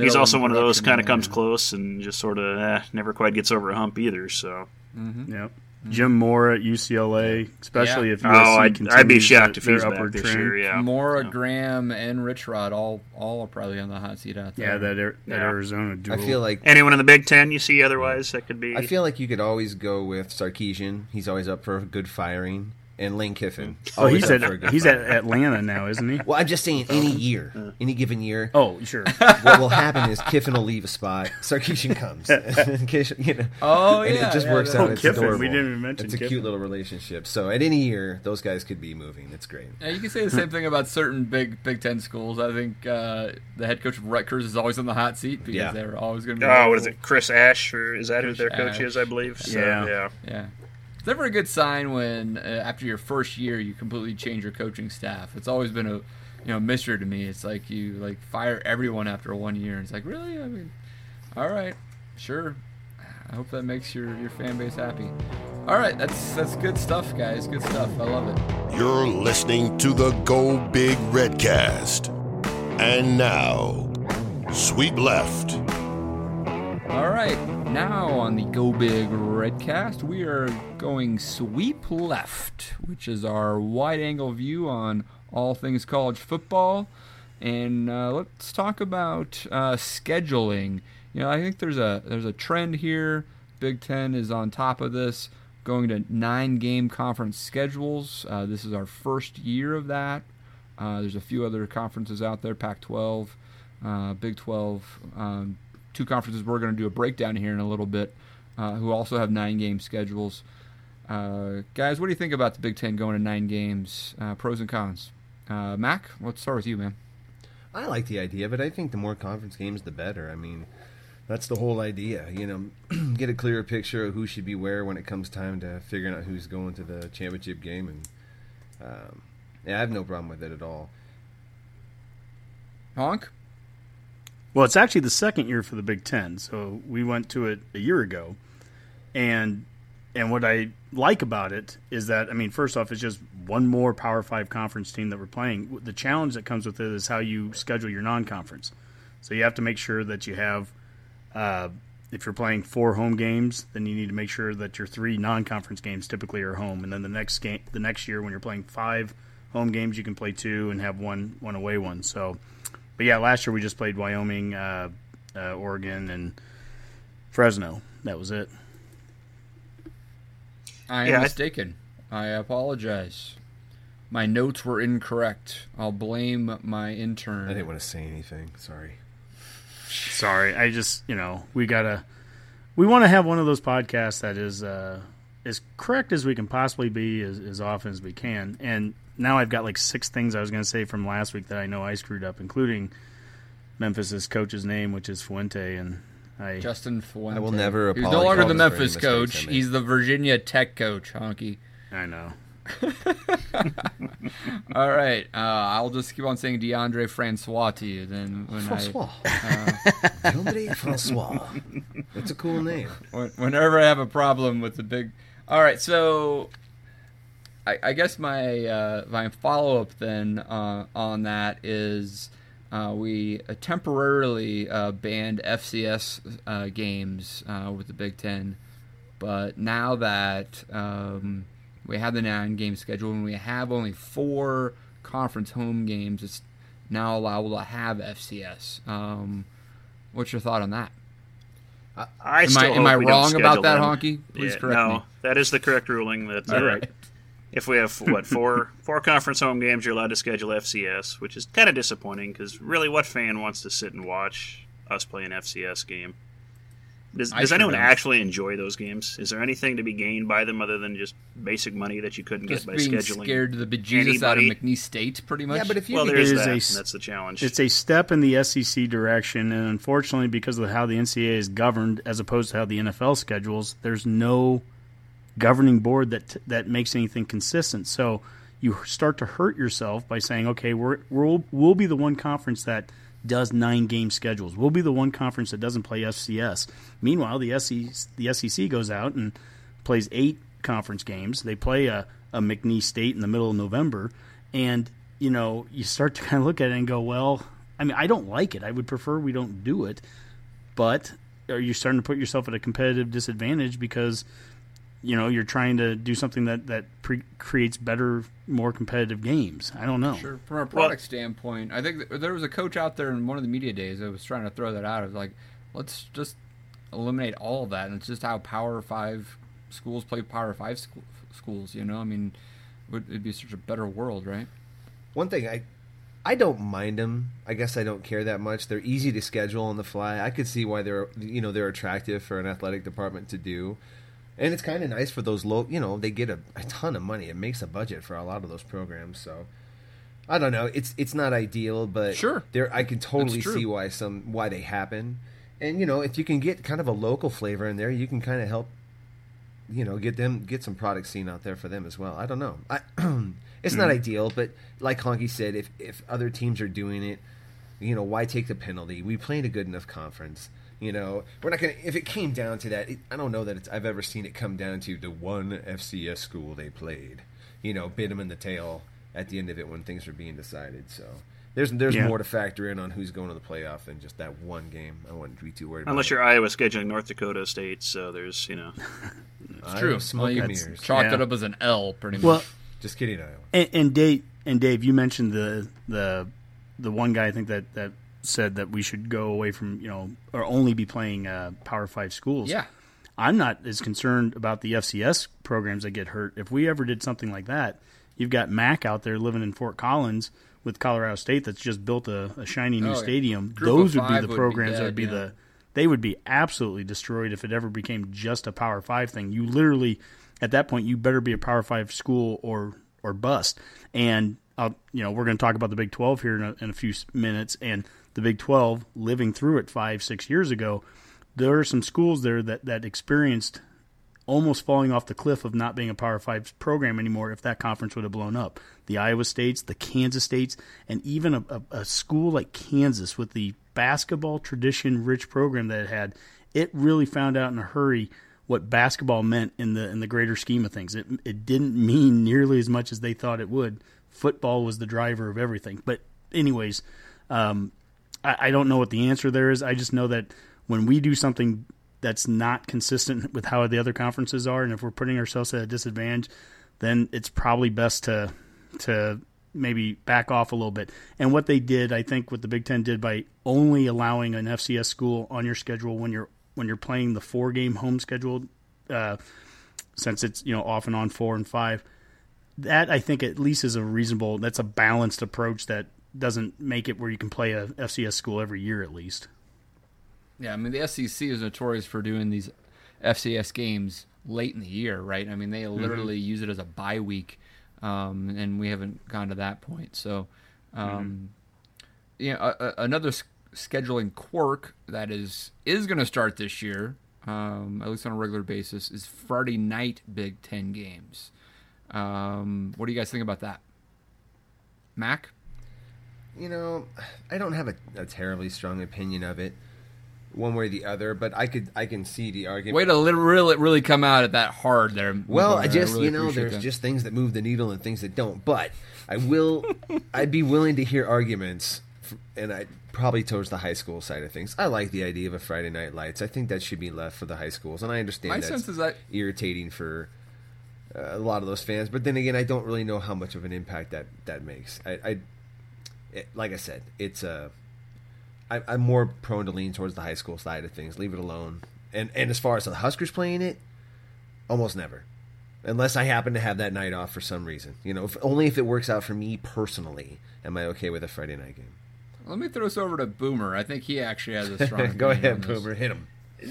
he's also one of those kind of there. comes uh, close and just sort of eh, never quite gets over a hump either. So mm-hmm. Yep. Mm-hmm. Jim Mora at UCLA, especially Yeah. if oh, I'd, I'd be shocked if he's their back upward this trend. year. Yeah, Mora, Yeah. Graham, and Rich Rod all all are probably on the hot seat out there. Yeah, that, Ar- that Yeah. Arizona I feel like Anyone in the Big Ten you see otherwise that could be? I feel like you could always go with Sarkisian. He's always up for a good firing, and Lane Kiffin. Oh, always he's up for a at he's at. Atlanta now, isn't he? Well, I'm just saying, any year, any given year, Oh, sure. what will happen is Kiffin will leave a spot, Sarkisian comes, Kish- you know, Oh, and yeah, it just yeah, works that- out. Oh, It's Kiffin, we adorable. didn't even mention It's a Kiffin. cute little relationship. So at any year, those guys could be moving. It's great. Yeah, you can say the same thing about certain big Big Ten schools. I think uh, the head coach of Rutgers is always on the hot seat because Yeah. they're always going to be. oh, what is available. it? Chris Ash, or is that who their coach Ash. is? I believe. So, Yeah. yeah. Yeah. It's never a good sign when uh, after your first year you completely change your coaching staff. It's always been a you know mystery to me. It's like you like fire everyone after one year. And It's like really? I mean, all right, sure. I hope that makes your, your fan base happy. All right, that's that's good stuff, guys. Good stuff. I love it. You're listening to the Go Big Redcast. And now, sweep left. All right, now on the Go Big Redcast, we are going sweep left, which is our wide angle view on all things college football. And uh, let's talk about uh, scheduling. You know, I think there's a there's a trend here. Big Ten is on top of this, going to nine game conference schedules. Uh, this is our first year of that. Uh, there's a few other conferences out there, Pac-12, uh, Big 12, um, two conferences we're going to do a breakdown here in a little bit, uh, who also have nine game schedules. Uh, guys, what do you think about the Big Ten going to nine games? Uh, pros and cons. Uh, Mac, let's start with you, man. I like the idea, but I think the more conference games, the better. I mean, that's the whole idea. You know, get a clearer picture of who should be where when it comes time to figuring out who's going to the championship game, and um, yeah, I have no problem with it at all. Honk? Well, it's actually the second year for the Big Ten, so we went to it a year ago, and and what I like about it is that I mean, first off, it's just one more Power Five conference team that we're playing. The challenge that comes with it is how you schedule your non-conference. So you have to make sure that you have, uh, if you're playing four home games, then you need to make sure that your three non-conference games typically are home, and then the next game, the next year when you're playing five home games, you can play two and have one one away one. So. But yeah, last year we just played Wyoming, uh, uh, Oregon, and Fresno. That was it. I am Yeah, I- mistaken. I apologize. My notes were incorrect. I'll blame my intern. I didn't want to say anything. Sorry. Sorry, I just you know we gotta we want to have one of those podcasts that is uh, as correct as we can possibly be as, as often as we can. And now I've got like six things I was going to say from last week that I know I screwed up, including Memphis's coach's name, which is Fuente, and I Justin Fuente. I will never apologize. He's no longer the apologize for any Memphis coach. He's the Virginia Tech coach, Honky. I know. All right, uh, I'll just keep on saying Deondre Francois to you. Then when Francois. I, Andre Francois. That's a cool name. whenever I have a problem with the big. All right, so I, I guess my uh, my follow up then uh, on that is uh, we uh, temporarily uh, banned FCS uh, games uh, with the Big Ten, but now that um, we have the nine game schedule and we have only four conference home games, it's now allowable to have FCS. Um, what's your thought on that? I Am still I- am I wrong about that, them. Honky? Please Yeah, correct no, me. that is the correct ruling. That uh, All right. If we have what four four conference home games, you're allowed to schedule FCS, which is kind of disappointing because really, what fan wants to sit and watch us play an FCS game? Does, does sure anyone don't. actually enjoy those games? Is there anything to be gained by them other than just basic money that you couldn't Just get by being scheduling? scared to the bejesus out of? McNeese State, pretty much. Yeah, but if you well, there is It is that. a that's the challenge. It's a step in the SEC direction, and unfortunately, because of how the NCAA is governed, as opposed to how the NFL schedules, there's no governing board that that makes anything consistent. So you start to hurt yourself by saying, "Okay, we're we'll we'll be the one conference that does nine game schedules. We'll be the one conference that doesn't play FCS." Meanwhile, the SEC the SEC goes out and plays eight conference games. They play a, a McNeese State in the middle of November, and you know you start to kind of look at it and go, "Well, I mean, I don't like it. I would prefer we don't do it." But are you starting to put yourself at a competitive disadvantage because you know you're trying to do something that that pre- creates better, more competitive games? I don't know. Sure. From a product standpoint, I think th- there was a coach out there in one of the media days that was trying to throw that out. Of like, let's just eliminate all of that, and it's just how Power Five schools play Power Five school, schools. You know, I mean, would it'd be such a better world, right? One thing I I don't mind them. I guess I don't care that much. They're easy to schedule on the fly. I could see why they're you know they're attractive for an athletic department to do. And it's kind of nice for those low, you know, they get a, a ton of money. It makes a budget for a lot of those programs. So I don't know. It's it's not ideal, but Sure. there I can totally see why some why they happen. And you know, if you can get kind of a local flavor in there, you can kind of help you know, get them get some product seen out there for them as well. I don't know. I, it's not mm. ideal, but like Honky said, if if other teams are doing it, you know, why take the penalty? We played a good enough conference. You know, we're not gonna. If it came down to that, it, I don't know that it's, I've ever seen it come down to the one FCS school they played. You know, bit them in the tail at the end of it when things were being decided. So there's there's Yeah. more to factor in on who's going to the playoff than just that one game. I wouldn't be too worried. Unless about you're Iowa scheduling North Dakota State, so there's you know it. True. Iowa, smoke Well, and mirrors. chalked it up as an L, pretty much. Well, Just kidding, Iowa. And, and Dave, and Dave, you mentioned the the the one guy I think that that said that we should go away from you know or only be playing uh, Power Five schools. yeah. I'm not as concerned about the FCS programs that get hurt. If we ever did something like that, you've got Mac out there living in Fort Collins with Colorado State that's just built a, a shiny new Oh, stadium. Of Those would be the would be programs that would be yeah. the they would be absolutely destroyed if it ever became just a Power Five thing. You literally at that point you better be a Power Five school or or bust. And I'll, you know we're going to talk about the Big Twelve here in a, in a few minutes, and the Big Twelve living through it five six years ago. There are some schools there that that experienced almost falling off the cliff of not being a Power Five program anymore if that conference would have blown up. The Iowa States, the Kansas States, and even a, a, a school like Kansas with the basketball tradition rich program that it had, it really found out in a hurry what basketball meant in the in the greater scheme of things. It it didn't mean nearly as much as they thought it would. Football was the driver of everything. But anyways, um, I, I don't know what the answer there is. I just know that when we do something that's not consistent with how the other conferences are, and if we're putting ourselves at a disadvantage, then it's probably best to to maybe back off a little bit. And what they did, I think, what the Big Ten did by only allowing an FCS school on your schedule when you're when you're playing the four game home schedule, uh, since it's you know off and on four and five, that I think at least is a reasonable. That's a balanced approach that doesn't make it where you can play a FCS school every year at least. Yeah, I mean the SEC is notorious for doing these FCS games late in the year, right? I mean they literally use it as a bye week, um, and we haven't gone to that point. So, um, you know, a, a, another s- scheduling quirk that is is going to start this year, um, at least on a regular basis, is Friday night Big Ten games. Um, what do you guys think about that, Mac? You know, I don't have a, a terribly strong opinion of it, one way or the other. But I could, I can see the argument. Way to li- really, really come out at that hard there. Well, I just really you know, there's that. just things that move the needle and things that don't. But I will, I'd be willing to hear arguments, and I probably towards the high school side of things. I like the idea of a Friday Night Lights. I think that should be left for the high schools, and I understand My that's sense is that- irritating for uh, a lot of those fans. But then again, I don't really know how much of an impact that that makes. I, I it, like I said, it's a. I, I'm more prone to lean towards the high school side of things. Leave it alone. And and as far as the Huskers playing it, almost never, unless I happen to have that night off for some reason. You know, if, only if it works out for me personally. Am I okay with a Friday night game? Let me throw this over to Boomer. I think he actually has a strong. Go ahead. Boomer, hit him.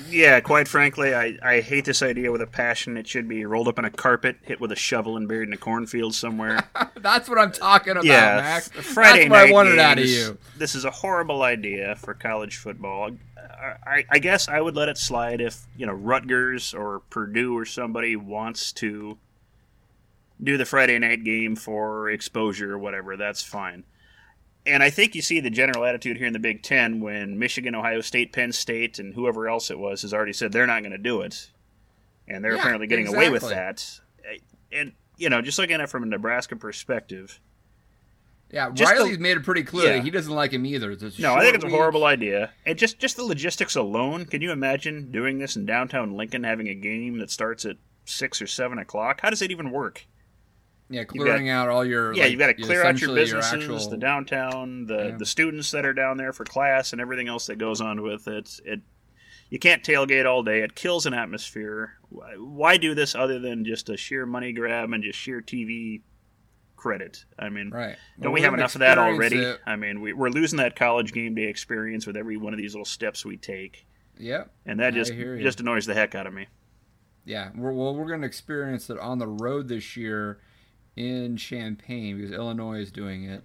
Yeah, quite frankly, I, I hate this idea with a passion. It should be rolled up in a carpet, hit with a shovel, and buried in a cornfield somewhere. That's what I'm talking about, yeah, Mac. Friday That's what night I wanted out of you. This is a horrible idea for college football. I, I, I guess I would let it slide if you know Rutgers or Purdue or somebody wants to do the Friday night game for exposure or whatever. That's fine. And I think you see the general attitude here in the Big Ten when Michigan, Ohio State, Penn State, and whoever else it was has already said they're not going to do it, and they're Yeah, apparently getting away with that. And you know, just looking at it from a Nebraska perspective, Yeah, Just Riley's the- made it pretty clear Yeah. he doesn't like him either. No, I think it's a week. horrible idea. And just just the logistics alone. Can you imagine doing this in downtown Lincoln, having a game that starts at six or seven o'clock? How does it even work? Yeah, clearing out all your Yeah, like, you've got to clear out your businesses, actual- the downtown, the Yeah. the students that are down there for class, and everything else that goes on with it. It you can't tailgate all day. It kills an atmosphere. Why, why do this other than just a sheer money grab and just sheer TV credit? I mean, Right. don't Well, we have enough of that already? it. I mean, we, we're losing that college game day experience with every one of these little steps we take, Yep. and that just just annoys the heck out of me. Yeah. We're, well, we're going to experience it on the road this year in Champaign because Illinois is doing it.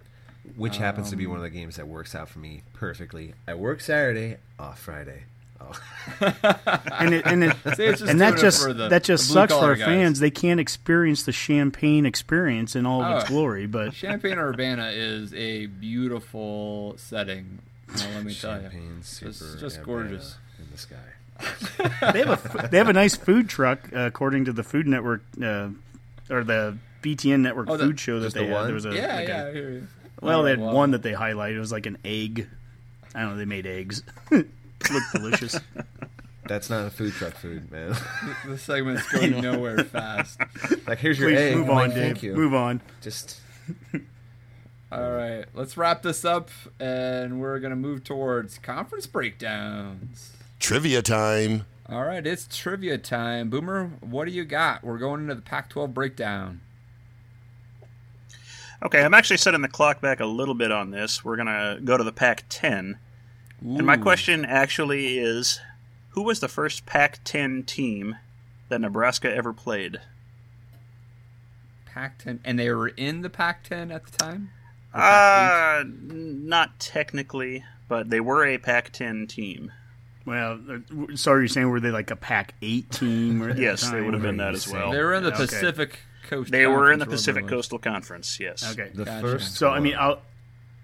Which happens to be one of the games that works out for me perfectly. I work Saturday, off Friday. Oh. and it, and it, See, and that just the- that just sucks for our guys. fans. They can't experience the champagne experience in all of its Oh. glory. But Champaign Urbana is a beautiful setting. Now, let me tell you. Super It's just Havana gorgeous. in the sky. they have a f- they have a nice food truck uh, according to the Food Network uh, or the BTN Network Oh, the- food show that they the had. one? There was a Yeah, like yeah, a- I hear well, oh, they had Well, one that they highlighted. It was like an egg. I don't know. They made eggs. Looked delicious. That's not a food truck food, man. The segment's going nowhere fast. like, here's your Please egg. move I'm on, like, Thank Dave. you. Move on. Just All right, let's wrap this up, and we're gonna move towards conference breakdowns. Trivia time. All right, it's trivia time. Boomer, what do you got? We're going into the Pac-12 breakdown. Okay, I'm actually setting the clock back a little bit on this. We're gonna go to the Pac-10, and my question actually is, who was the first Pac-10 team that Nebraska ever played? Pac-10, and they were in the Pac-10 at the time. Or Uh, not technically, but they were a Pac-10 team. Well, uh, sorry, you're saying were they like a Pac eight team? Or at the Yes, they would have been that as well. they were in the Okay. Pacific Coast. They were in the Pacific whatever was. Coastal Conference. Yes. Okay. the Gotcha. first. So I mean. I'll,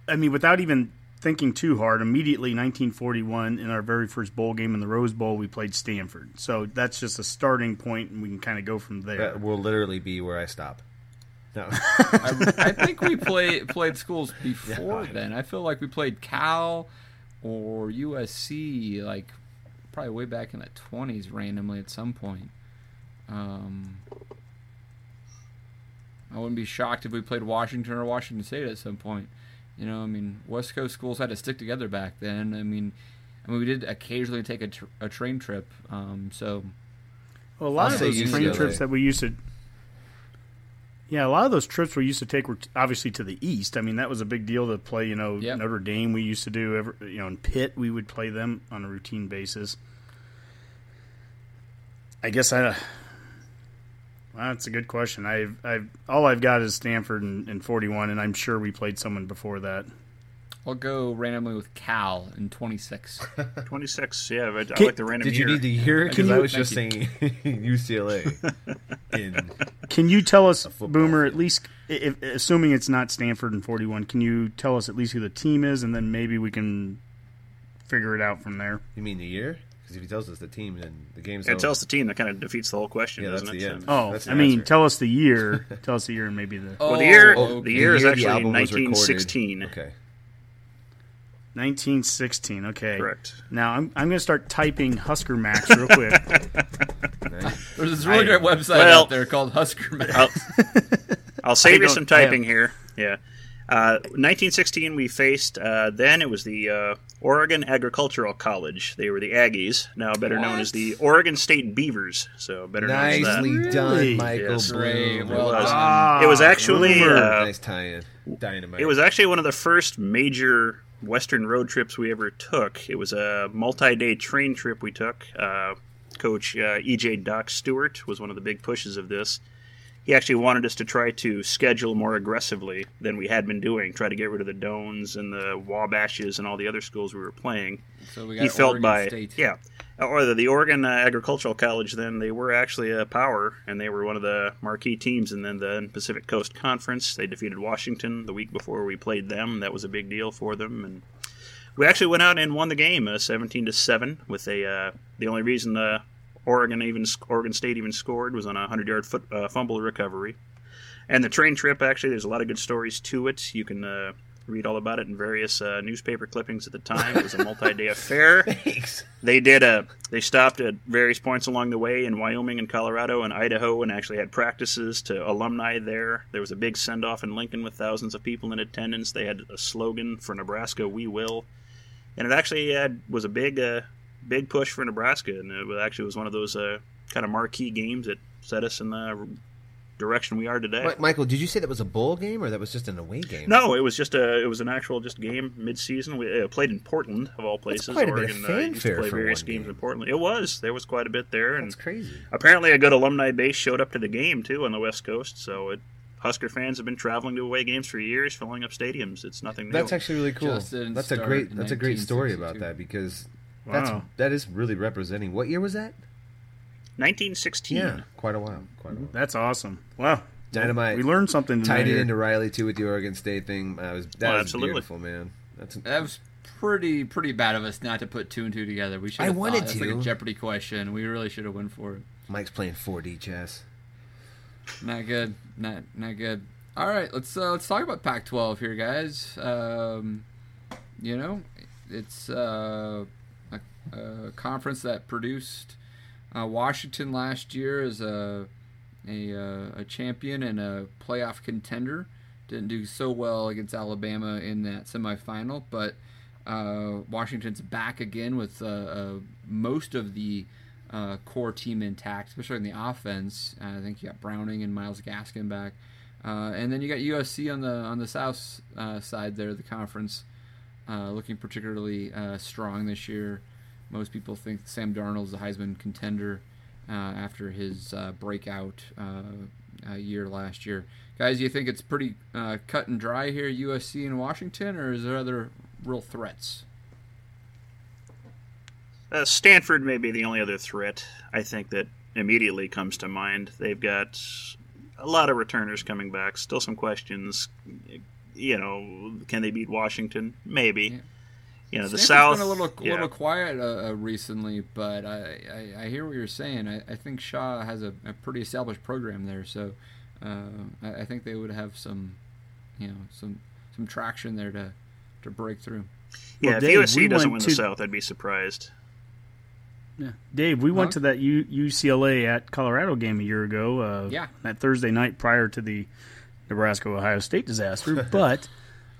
I mean, without even thinking too hard, immediately 1941 in our very first bowl game in the Rose Bowl, we played Stanford. So that's just a starting point, and we can kind of go from there. that will literally be where I stop. No. I, I think we play, played schools before Yeah. then. I feel like we played Cal or USC, like probably way back in the twenties, randomly at some point. Um, I wouldn't be shocked if we played Washington or Washington State at some point. You know, I mean, West Coast schools had to stick together back then. I mean, I mean, we did occasionally take a, tr- a train trip. Um, so Well, a lot I'll of those train trips that we used to. Yeah, a lot of those trips we used to take were t- obviously to the east. I mean, that was a big deal to play. You know, Yep. Notre Dame. We used to do. Every, you know, in Pitt, we would play them on a routine basis. I guess I. Well, that's a good question. I've, I've all I've got is Stanford and, and 41, and I'm sure we played someone before that. I'll go randomly with Cal in 26. 26. Yeah, I, I Can- like the random Did you year. need the year? Can Because I was just saying UCLA. In Can you tell us, football Boomer, at least, if, assuming it's not Stanford and 41, can you tell us at least who the team is, and then maybe we can figure it out from there? you mean the year? Because if he tells us the team, then the game's It over. tells us the team that kind of defeats the whole question, Yeah, doesn't the it? end. So- Oh, That's the I mean, answer. tell us the year. tell us the year and maybe the Well, the oh, year, Oh, the year is the actually album was 1916. Okay. 1916. Okay. Correct. Now I'm I'm going to start typing HuskerMax real quick. There's this really I- great website well- out there called HuskerMax. I'll, I'll save you some typing here. Yeah. Uh, 1916, we faced, uh, then it was the uh, Oregon Agricultural College. They were the Aggies, now better known as the Oregon State Beavers. So better known as that. Nicely done, Really? Michael Yes. Great. Bloom. Well was. done. Ah, It was actually uh, nice tie-in. Dynamite. It was actually one of the first major Western road trips we ever took. It was a multi-day train trip we took. Uh, Coach uh, EJ Doc Stewart was one of the big pushes of this. He actually wanted us to try to schedule more aggressively than we had been doing, try to get rid of the Doanes and the Wabashes and all the other schools we were playing. So we got he felt Oregon by State. yeah. Or the, the Oregon uh, Agricultural College then they were actually a power and they were one of the marquee teams. And then the Pacific Coast Conference they defeated Washington the week before we played them. That was a big deal for them. And we actually went out and won the game uh, 17 to 7 with a uh, the only reason uh, Oregon even Oregon State even scored was on a 100 yard foot, uh, fumble recovery and the train trip actually there's a lot of good stories to it you can uh, read all about it in various uh, newspaper clippings at the time it was a multi-day affair Thanks. they did a they stopped at various points along the way in Wyoming and Colorado and Idaho and actually had practices to alumni there. There was a big send off in Lincoln with thousands of people in attendance. They had a slogan for Nebraska, "We will," and it actually had, was a big uh, big push for Nebraska. And it actually was one of those uh, kind of marquee games that set us in the direction we are today. Michael, did you say that was a bowl game or that was just an away game? No, it was just a it was an actual just game midseason. We uh, played in Portland of all places. quite a bit of Oregon uh, used to fanfare play for various one games game. in Portland. It was there was quite a bit there, and That's crazy. apparently a good alumni base showed up to the game too on the West Coast. So it, Husker fans have been traveling to away games for years, filling up stadiums. It's nothing new. That's actually really cool. Just That's a great. That's a great story about that because that's Wow. that is really representing. What year was that? 1916. Yeah, quite a while. Quite a while. That's awesome. Wow. Dynamite. We learned something tonight. Tied it here. into Riley too with the Oregon State thing. Uh, was, that Well, was absolutely. beautiful, man. That's That was pretty pretty bad of us not to put two and two together. We should. I wanted thought. That's like a Jeopardy question. We really should have went for it. Mike's playing 4D chess. Not good. Not not good. All right, let's uh, let's talk about Pac-12 here, guys. Um, you know, it's uh, a, conference that produced uh, Washington last year as a a, uh, a champion and a playoff contender. Didn't do so well against Alabama in that semifinal, but uh, Washington's back again with uh, uh, most of the core team intact, especially in the offense. I think you got Browning and Myles Gaskin back, uh, and then you got USC on the on the south uh, side there the conference, uh, looking particularly strong this year. Most people think Sam Darnold's a Heisman contender uh, after his uh, breakout uh, uh, year last year. Guys, you think it's pretty uh, cut and dry here, USC and Washington, or is there other real threats? Uh, Stanford may be the only other threat I think that immediately comes to mind. They've got a lot of returners coming back. Still some questions. You know, can they beat Washington? Maybe. Yeah. You know, the Stanford's South. been a little yeah. little quiet uh, uh, recently, but I, I, I hear what you're saying. I, I think Shaw has a, a pretty established program there, so uh, I, I think they would have some, you know, some some traction there to to break through. Yeah, Well, if Dave, USC we doesn't went win the to- South, I'd be surprised. Yeah. Dave, we went to that U- UCLA at Colorado game a year ago. Uh, Yeah. That Thursday night prior to the Nebraska Ohio State disaster. but,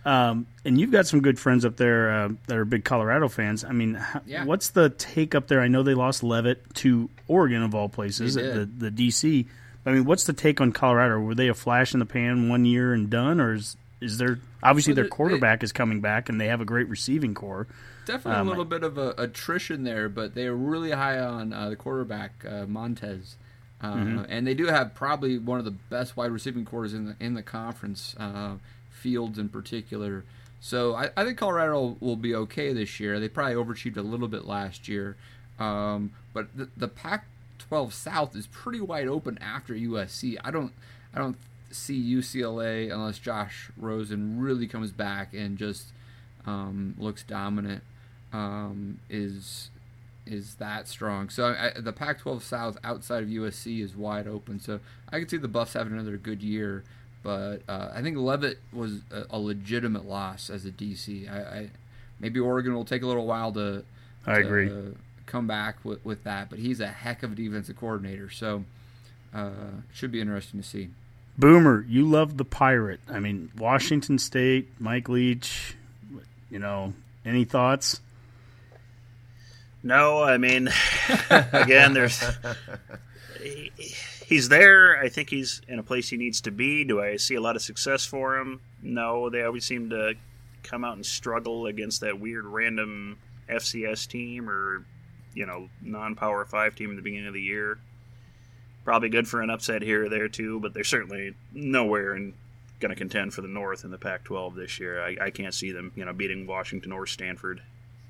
um, and you've got some good friends up there uh, that are big Colorado fans. I mean, Yeah. what's the take up there? I know they lost Leavitt to Oregon, of all places, at the, the DC. I mean, what's the take on Colorado? Were they a flash in the pan one year and done? Or is, is there obviously their they- quarterback is coming back and they have a great receiving core? Definitely Um, a little bit of a attrition there, but they are really high on uh, the quarterback uh, Montez, uh, Mm-hmm. and they do have probably one of the best wide receiving cores in the in the conference. Uh, Fields in particular. So I, I think Colorado will be okay this year. They probably overachieved a little bit last year, um, but the, the Pac-12 South is pretty wide open after USC. I don't I don't see UCLA unless Josh Rosen really comes back and just um, looks dominant. Um, is is that strong? So I, the Pac-12 South outside of USC is wide open. So I could see the Buffs having another good year, but uh, I think Leavitt was a, a, legitimate loss as a DC. I, I, maybe Oregon will take a little while to. I to, agree. come back with, with that, but he's a heck of a defensive coordinator. So uh, should be interesting to see. Boomer, you love the pirate. I mean, Washington State, Mike Leach. You know, any thoughts? No, I mean, again, there's he's there. I think he's in a place he needs to be. Do I see a lot of success for him? No, they always seem to come out and struggle against that weird random FCS team or you know non-power five team in the beginning of the year. Probably good for an upset here or there too, but they're certainly nowhere in going to contend for the North in the Pac-12 this year. I, I can't see them, you know, beating Washington or Stanford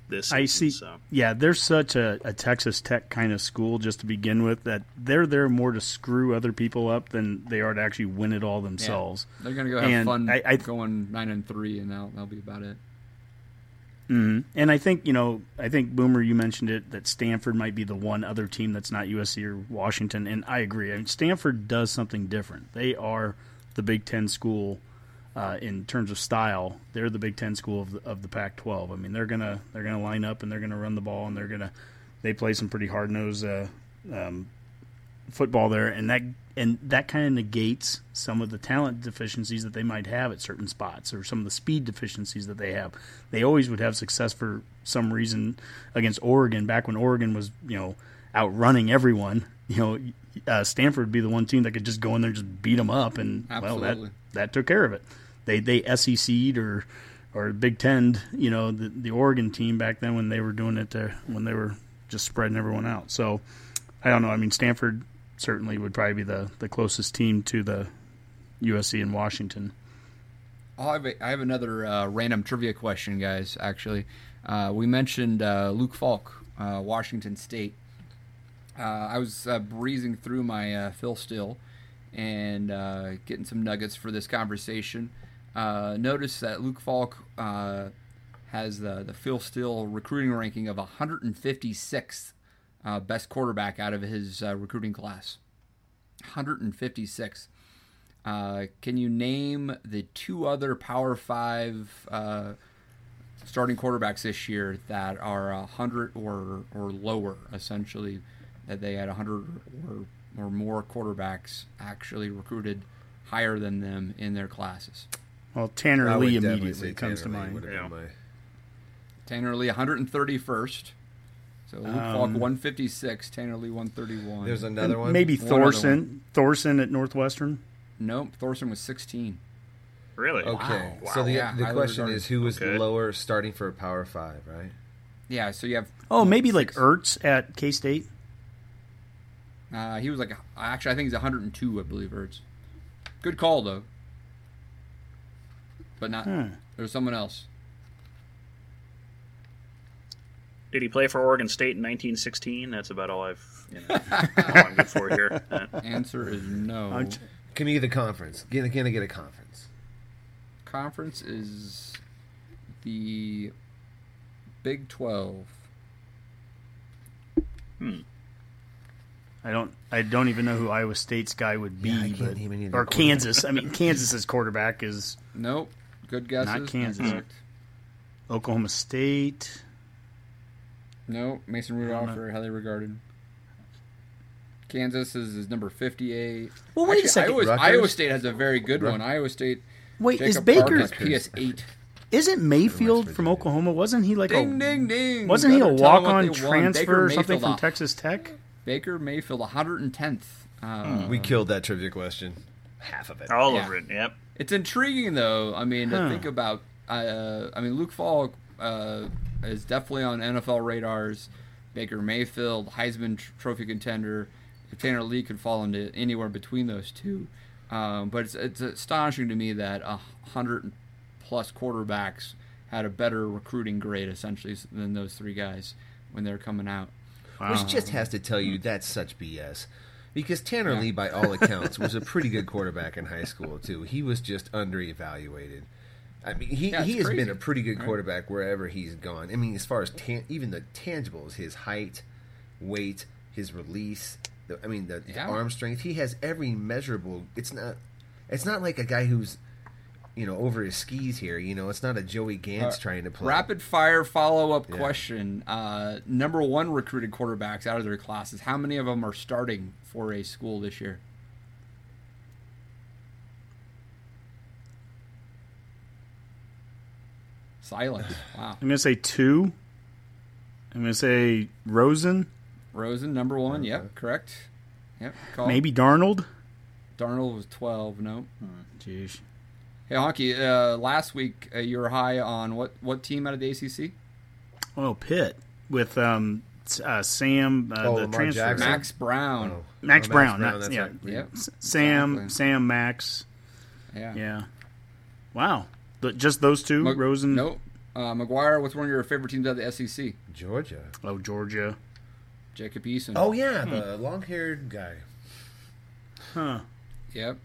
this season, I see. So. Yeah, they're such a, a, Texas Tech kind of school just to begin with that they're there more to screw other people up than they are to actually win it all themselves. Yeah. They're going to go have and fun I, I, going nine and three, and that'll, that'll be about it. Mm-hmm. And I think you know, I think Boomer, you mentioned it that Stanford might be the one other team that's not USC or Washington, and I agree. I mean, Stanford does something different. They are the Big Ten school uh, in terms of style, they're the Big Ten school of the, of the Pac-12. I mean, they're gonna they're gonna line up and they're gonna run the ball and they're gonna they play some pretty hard nosed uh, um, football there, and that and that kind of negates some of the talent deficiencies that they might have at certain spots or some of the speed deficiencies that they have. They always would have success for some reason against Oregon back when Oregon was you know outrunning everyone. You know, uh, Stanford would be the one team that could just go in there and just beat them up, and Absolutely. well, that that took care of it they they SEC'd or or Big Ten, you know, the the Oregon team back then when they were doing it to, when they were just spreading everyone out. So I don't know. I mean, Stanford certainly would probably be the the closest team to the USC and Washington. I have, a, I have another uh, random trivia question, guys. Actually, uh, we mentioned uh, Luke Falk, uh, Washington State. Uh, I was uh, breezing through my Phil Steele and getting some nuggets for this conversation. Uh, notice that Luke Falk uh, has the, the Phil Steele recruiting ranking of 156th uh, best quarterback out of his uh, recruiting class. 156. Uh, can you name the two other Power Five uh, starting quarterbacks this year that are 100 or, or lower, essentially, that they had 100 or, or more quarterbacks actually recruited higher than them in their classes? Well, Tanner I Lee immediately comes Tanner to mind. Yeah. Tanner Lee, 131st. So Luke um, Falk, 156. Tanner Lee, 131. There's another one. Maybe Thorson. One. Thorson at Northwestern. Nope, Thorson was 16. Really? Okay. Wow. So the, yeah, the question is who was okay. lower starting for a Power 5, right? Yeah, so you have. Oh, maybe six. like Ertz at K State? Uh, he was like, actually, I think he's 102, I believe, Ertz. Good call, though but not. Hmm. There's someone else. Did he play for Oregon State in 1916? That's about all I've. You know, all I'm good for here. Answer is no. Give me the conference. Can, can I get a conference? Conference is the Big Twelve. Hmm. I don't. I don't even know who Iowa State's guy would be, yeah, but, or Kansas. I mean, Kansas's quarterback is nope. Good guesses. Not Kansas. Oklahoma State. No, Mason Rudolph very highly regarded. Kansas is, is number fifty-eight. Well, wait Actually, a second. Iowa, Iowa, State has a very good one. Iowa State. Wait, Jacob is Baker PS eight? Isn't Mayfield from Oklahoma? Wasn't he like ding, a ding, ding. Wasn't he a walk-on transfer or something from Texas Tech? Baker Mayfield, 110th. Uh, we killed that trivia question. Half of it. All yeah. over it. Yep. It's intriguing though. I mean, huh. to think about. Uh, I mean, Luke Falk uh, is definitely on NFL radars. Baker Mayfield, Heisman Trophy contender. If Tanner Lee could fall into anywhere between those two, um, but it's, it's astonishing to me that a hundred plus quarterbacks had a better recruiting grade essentially than those three guys when they're coming out. Wow. Which just has to tell you that's such BS. Because Tanner Lee, by all accounts, was a pretty good quarterback in high school too. He was just underevaluated. I mean, he, Yeah, he has crazy. been a pretty good Right. quarterback wherever he's gone. I mean, as far as tan- even the tangibles, his height, weight, his release. The, I mean, the, the arm strength. He has every measurable. It's not. It's not like a guy who's, you know, over his skis here. You know, it's not a Joey Ganz Uh, trying to play. Rapid fire follow up Yeah. question. Uh, number one recruited quarterbacks out of their classes. How many of them are starting for a school this year? Silence. Wow. I'm gonna say two. I'm gonna say Rosen, Rosen, number one. Yep, correct. Yep. Call. maybe Darnold. Darnold was 12. No. Jeez. Hey, Honky, uh, last week uh, you were high on what, what team out of the ACC? Oh, Pitt with um, uh, Sam, uh, Oh, the Lamar transfer. Jackson. Max Browne. Oh. Max Oh, Browne. not- that's yeah, right. Yep. Sam, Exactly. Sam, Max. Yeah. Yeah. Wow. Th- Just those two, Mo- Rosen. Nope. Uh, McGuire with one of your favorite teams out of the SEC. Georgia. Oh, Georgia. Jacob Eason. Oh yeah, the long-haired guy. Huh. Yep.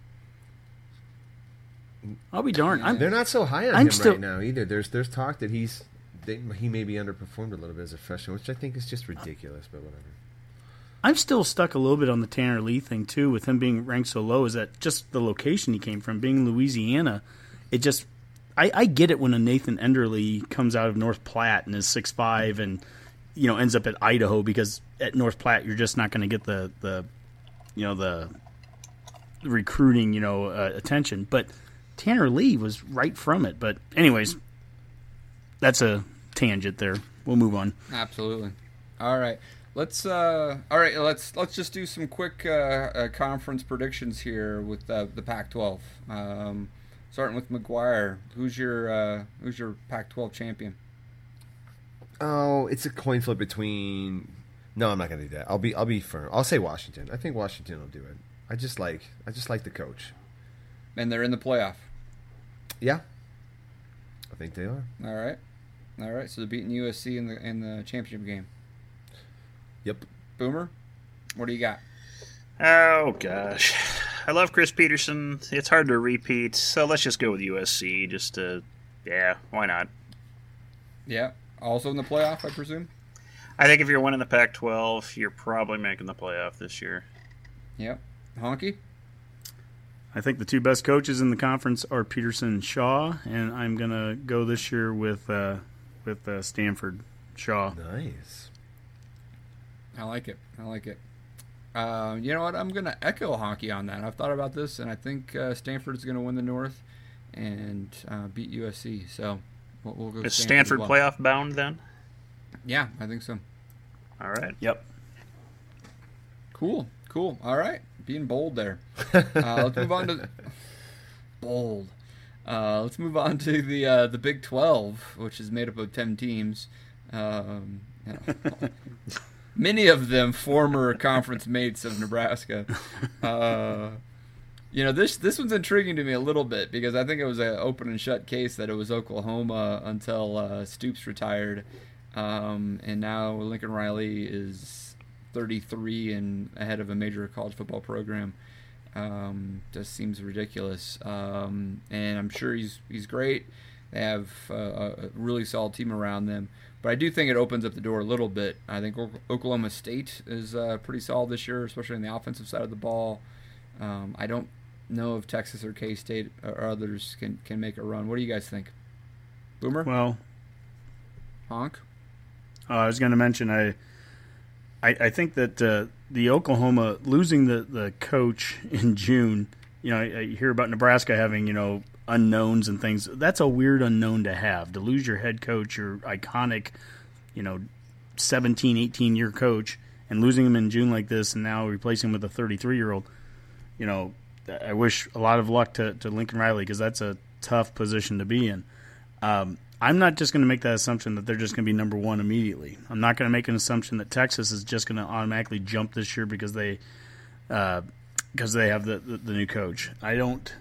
I'll be darned. I'm, They're not so high on I'm him still- right now either. There's there's talk that he's they, he may be underperformed a little bit as a freshman, which I think is just ridiculous. But whatever. I'm still stuck a little bit on the Tanner Lee thing too, with him being ranked so low. Is that just the location he came from, being Louisiana? It just, I, I get it when a Nathan Enderle comes out of North Platte and is six five and you know ends up at Idaho because at North Platte you're just not going to get the the you know the recruiting you know uh, attention. But Tanner Lee was right from it. But anyways, that's a tangent there. We'll move on. Absolutely. All right. Let's uh all right, let's let's just do some quick uh, uh conference predictions here with uh, the Pac-12. Um starting with McGuire. Who's your uh who's your Pac-12 champion? Oh, it's a coin flip between. No, I'm not gonna do that. I'll be I'll be firm. I'll say Washington. I think Washington will do it. I just like I just like the coach. And they're in the playoff. Yeah, I think they are. All right. All right. So they're beating USC in the in the championship game. Yep. Boomer, what do you got? Oh gosh, I love Chris Petersen. It's hard to repeat, so let's just go with USC. Just to, yeah, why not? Yeah. Also in the playoff, I presume. I think if you're winning the Pac-12, you're probably making the playoff this year. Yep. Honky. I think the two best coaches in the conference are Petersen and Shaw, and I'm gonna go this year with uh, with uh, Stanford Shaw. Nice. I like it. I like it. Uh, you know what? I'm going to echo Honky on that. I've thought about this, and I think uh, Stanford's going to win the North and uh, beat USC. So we'll, we'll go Is Stanford, Stanford well. playoff bound then? Yeah, I think so. All right. Yep. Cool. Cool. All right. Being bold there. Uh, let's move on to bold. Uh, let's move on to the uh, the Big Twelve, which is made up of ten teams. Um, you know, many of them former conference mates of Nebraska. Uh, you know this this one's intriguing to me a little bit because I think it was an open and shut case that it was Oklahoma until uh, Stoops retired, um, and now Lincoln Riley is 33 and ahead of a major college football program. Um, just seems ridiculous, um, and I'm sure he's he's great. They have uh, a really solid team around them, but I do think it opens up the door a little bit. I think Oklahoma State is uh, pretty solid this year, especially on the offensive side of the ball. Um, I don't know if Texas or K State or others can can make a run. What do you guys think? Boomer, Well, honk. uh, I was going to mention I, I, I think that uh, the Oklahoma losing the the coach in June. You know, I, I hear about Nebraska having you know unknowns and things. That's a weird unknown to have to lose your head coach, your iconic, you know, 17, 18 year coach, and losing him in June like this, and now replacing him with a 33 year old. You know, I wish a lot of luck to, to Lincoln Riley because that's a tough position to be in. Um, I'm not just going to make that assumption that they're just going to be number one immediately. I'm not going to make an assumption that Texas is just going to automatically jump this year because they because they have the, the, the new coach. I don't.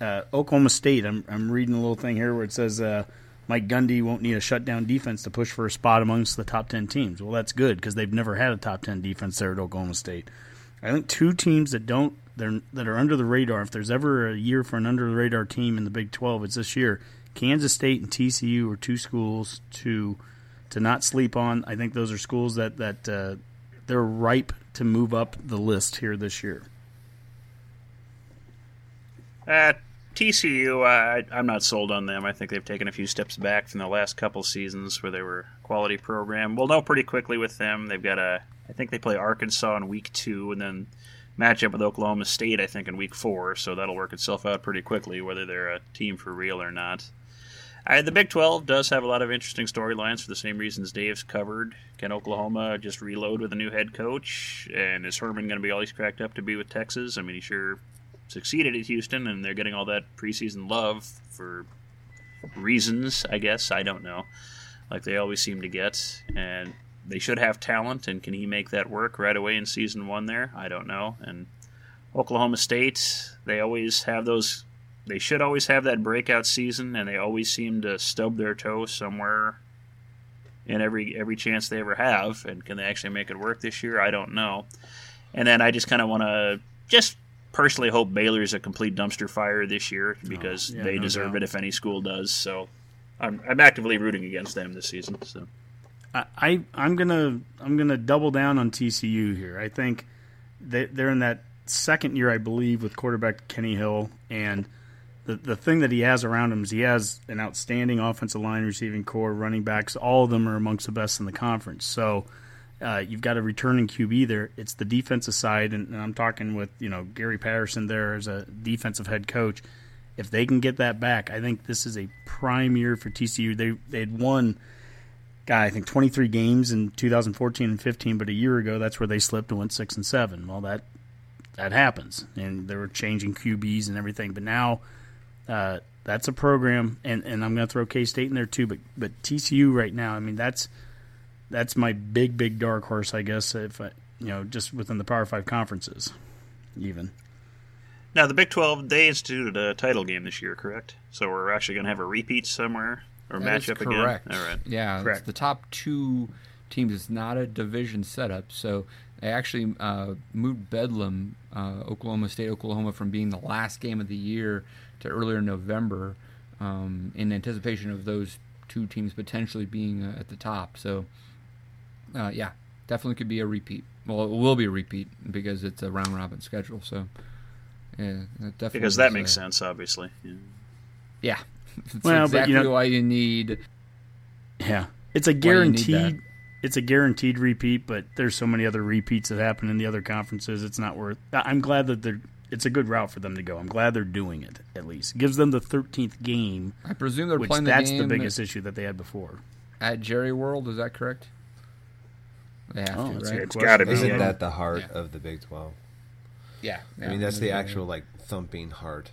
Uh, Oklahoma State. I'm I'm reading a little thing here where it says uh, Mike Gundy won't need a shutdown defense to push for a spot amongst the top 10 teams. Well, that's good because they've never had a top 10 defense there at Oklahoma State. I think two teams that don't that are under the radar. If there's ever a year for an under the radar team in the Big 12, it's this year. Kansas State and TCU are two schools to to not sleep on. I think those are schools that that uh, they're ripe to move up the list here this year. At TCU, I, I'm not sold on them. I think they've taken a few steps back from the last couple seasons where they were quality program. We'll know pretty quickly with them. They've got a, I think they play Arkansas in week two, and then match up with Oklahoma State, I think, in week four. So that'll work itself out pretty quickly whether they're a team for real or not. I, the Big 12 does have a lot of interesting storylines for the same reasons Dave's covered. Can Oklahoma just reload with a new head coach? And is Herman going to be all he's cracked up to be with Texas? I mean, he sure succeeded at Houston, and they're getting all that preseason love for reasons, I guess. I don't know. Like they always seem to get. And they should have talent, and can he make that work right away in season one there? I don't know. And Oklahoma State, they always have those. They should always have that breakout season, and they always seem to stub their toe somewhere in every every chance they ever have. And can they actually make it work this year? I don't know. And then I just kind of want to just personally hope Baylor's a complete dumpster fire this year oh, because oh, yeah, they no deserve doubt. it if any school does. So I'm, I'm actively rooting against them this season. So I I'm gonna I'm gonna double down on TCU here. I think they, they're in that second year, I believe, with quarterback Kenny Hill, and the the thing that he has around him is he has an outstanding offensive line, receiving core, running backs. All of them are amongst the best in the conference. So uh, you've got a returning QB there. It's the defensive side, and, and, I'm talking with you know Gary Patterson there as a defensive head coach. If they can get that back, I think this is a prime year for TCU. They they had won, guy I think 23 games in 2014 and 15, but a year ago that's where they slipped and went six and seven. Well, that that happens, and they were changing QBs and everything. But now uh, that's a program, and, and I'm going to throw K State in there too. But but TCU right now, I mean that's that's my big big dark horse, I guess. If I, you know, just within the Power Five conferences, even. Now the Big Twelve they instituted a title game this year, correct? So we're actually going to have a repeat somewhere or that match up correct. again. All right. Yeah, correct. the top two teams. It's not a division setup, so they actually uh, moved Bedlam, uh, Oklahoma State, Oklahoma, from being the last game of the year to earlier November, um, in anticipation of those two teams potentially being uh, at the top. So uh, yeah, definitely could be a repeat. Well, it will be a repeat because it's a round robin schedule. So, yeah, definitely because that makes a, sense, obviously. Yeah, yeah. it's well, exactly but you know, why you need. Yeah, it's a guaranteed. It's a guaranteed repeat, but there's so many other repeats that happen in the other conferences. It's not worth. I'm glad that they're. It's a good route for them to go. I'm glad they're doing it. At least it gives them the 13th game. I presume they're which playing. The that's the biggest issue that they had before. At Jerry World, is that correct? They have oh, to, right? It's got to be. Isn't that the heart yeah. of the Big Twelve? Yeah, yeah, I mean that's the actual like thumping heart.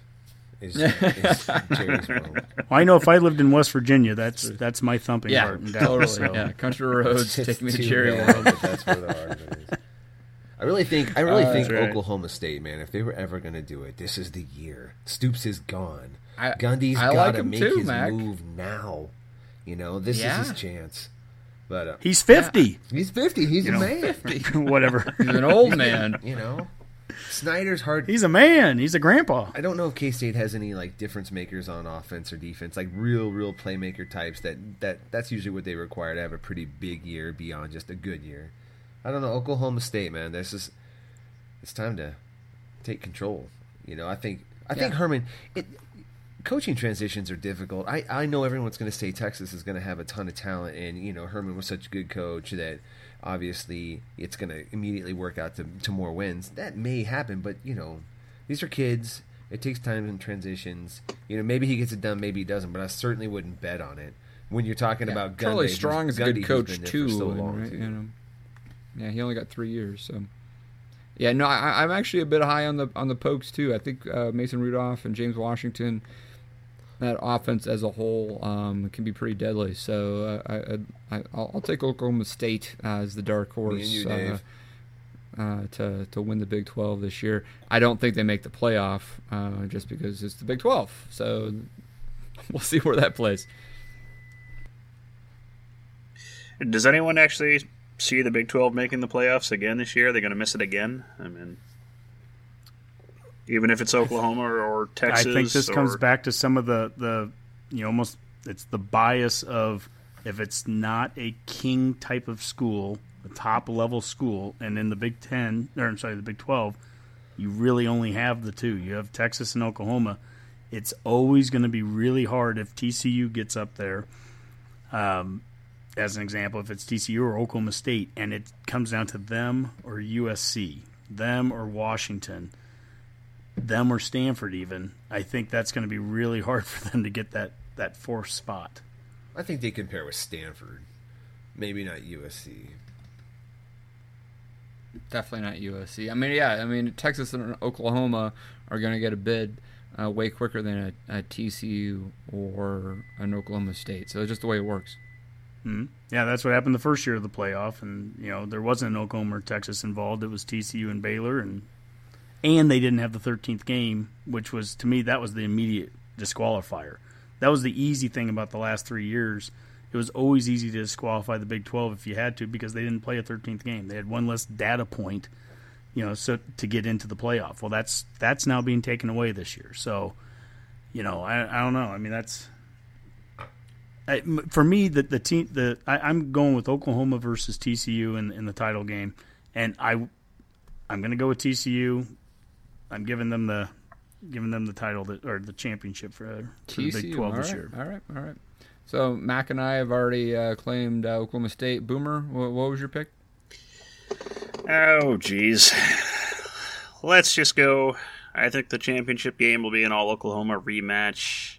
Is, is well, I know if I lived in West Virginia, that's that's my thumping yeah, heart. Totally. So. Yeah, country roads take me to Jerry World. That's where the heart is. I really think I really uh, think right. Oklahoma State, man. If they were ever going to do it, this is the year. Stoops is gone. I, Gundy's got to make too, his Mac. move now. You know, this yeah. is his chance. But uh, he's fifty. Yeah. He's fifty. He's you a know, man. 50. Whatever. He's an old man. you know, Snyder's hard. He's a man. He's a grandpa. I don't know if K State has any like difference makers on offense or defense, like real, real playmaker types. That that that's usually what they require to have a pretty big year beyond just a good year. I don't know. Oklahoma State, man. This is it's time to take control. You know, I think I yeah. think Herman. It, coaching transitions are difficult. I, I know everyone's going to say Texas is going to have a ton of talent, and you know Herman was such a good coach that obviously it's going to immediately work out to, to more wins. That may happen, but you know these are kids. It takes time in transitions. You know, maybe he gets it done, maybe he doesn't, but I certainly wouldn't bet on it. When you're talking yeah, about Charlie Gundy, Strong is a good coach too, so long, right, too. You know, yeah, he only got three years, so. Yeah, no, I, am actually a bit high on the on the Pokes too. I think uh, Mason Rudolph and James Washington that offense as a whole um, can be pretty deadly. So uh, I, I, will take Oklahoma State as the dark horse you, uh, uh, to to win the Big 12 this year. I don't think they make the playoff uh, just because it's the Big 12. So we'll see where that plays. Does anyone actually see the Big 12 making the playoffs again this year? Are they going to miss it again? I mean, even if it's Oklahoma or, or Texas. I think this or, comes back to some of the the you know almost it's the bias of if it's not a king type of school, a top level school, and in the Big Ten or I'm sorry, the Big Twelve, you really only have the two. You have Texas and Oklahoma. It's always going to be really hard if TCU gets up there. Um, as an example, if it's TCU or Oklahoma State, and it comes down to them or USC, them or Washington, them or Stanford, even, I think that's going to be really hard for them to get that that fourth spot. I think they compare with Stanford, maybe not USC. Definitely not USC. I mean, yeah, I mean Texas and Oklahoma are going to get a bid uh, way quicker than a, a, TCU or an Oklahoma State. So it's just the way it works. Mm-hmm. Yeah, that's what happened the first year of the playoff, and you know there wasn't an Oklahoma or Texas involved. It was TCU and Baylor, and and they didn't have the 13th game, which was to me that was the immediate disqualifier. That was the easy thing about the last three years. It was always easy to disqualify the Big 12 if you had to because they didn't play a 13th game. They had one less data point, you know, so to get into the playoff. Well, that's that's now being taken away this year. So, you know, I, I don't know. I mean, that's I, for me the the team the I, am going with Oklahoma versus TCU in in the title game, and I I'm going to go with TCU. I'm giving them the giving them the title that, or the championship for, for the Big 12 this right, year. All right, all right. So Mac and I have already uh, claimed uh, Oklahoma State. Boomer, what, what was your pick? Oh, geez. Let's just go. I think the championship game will be an all Oklahoma rematch.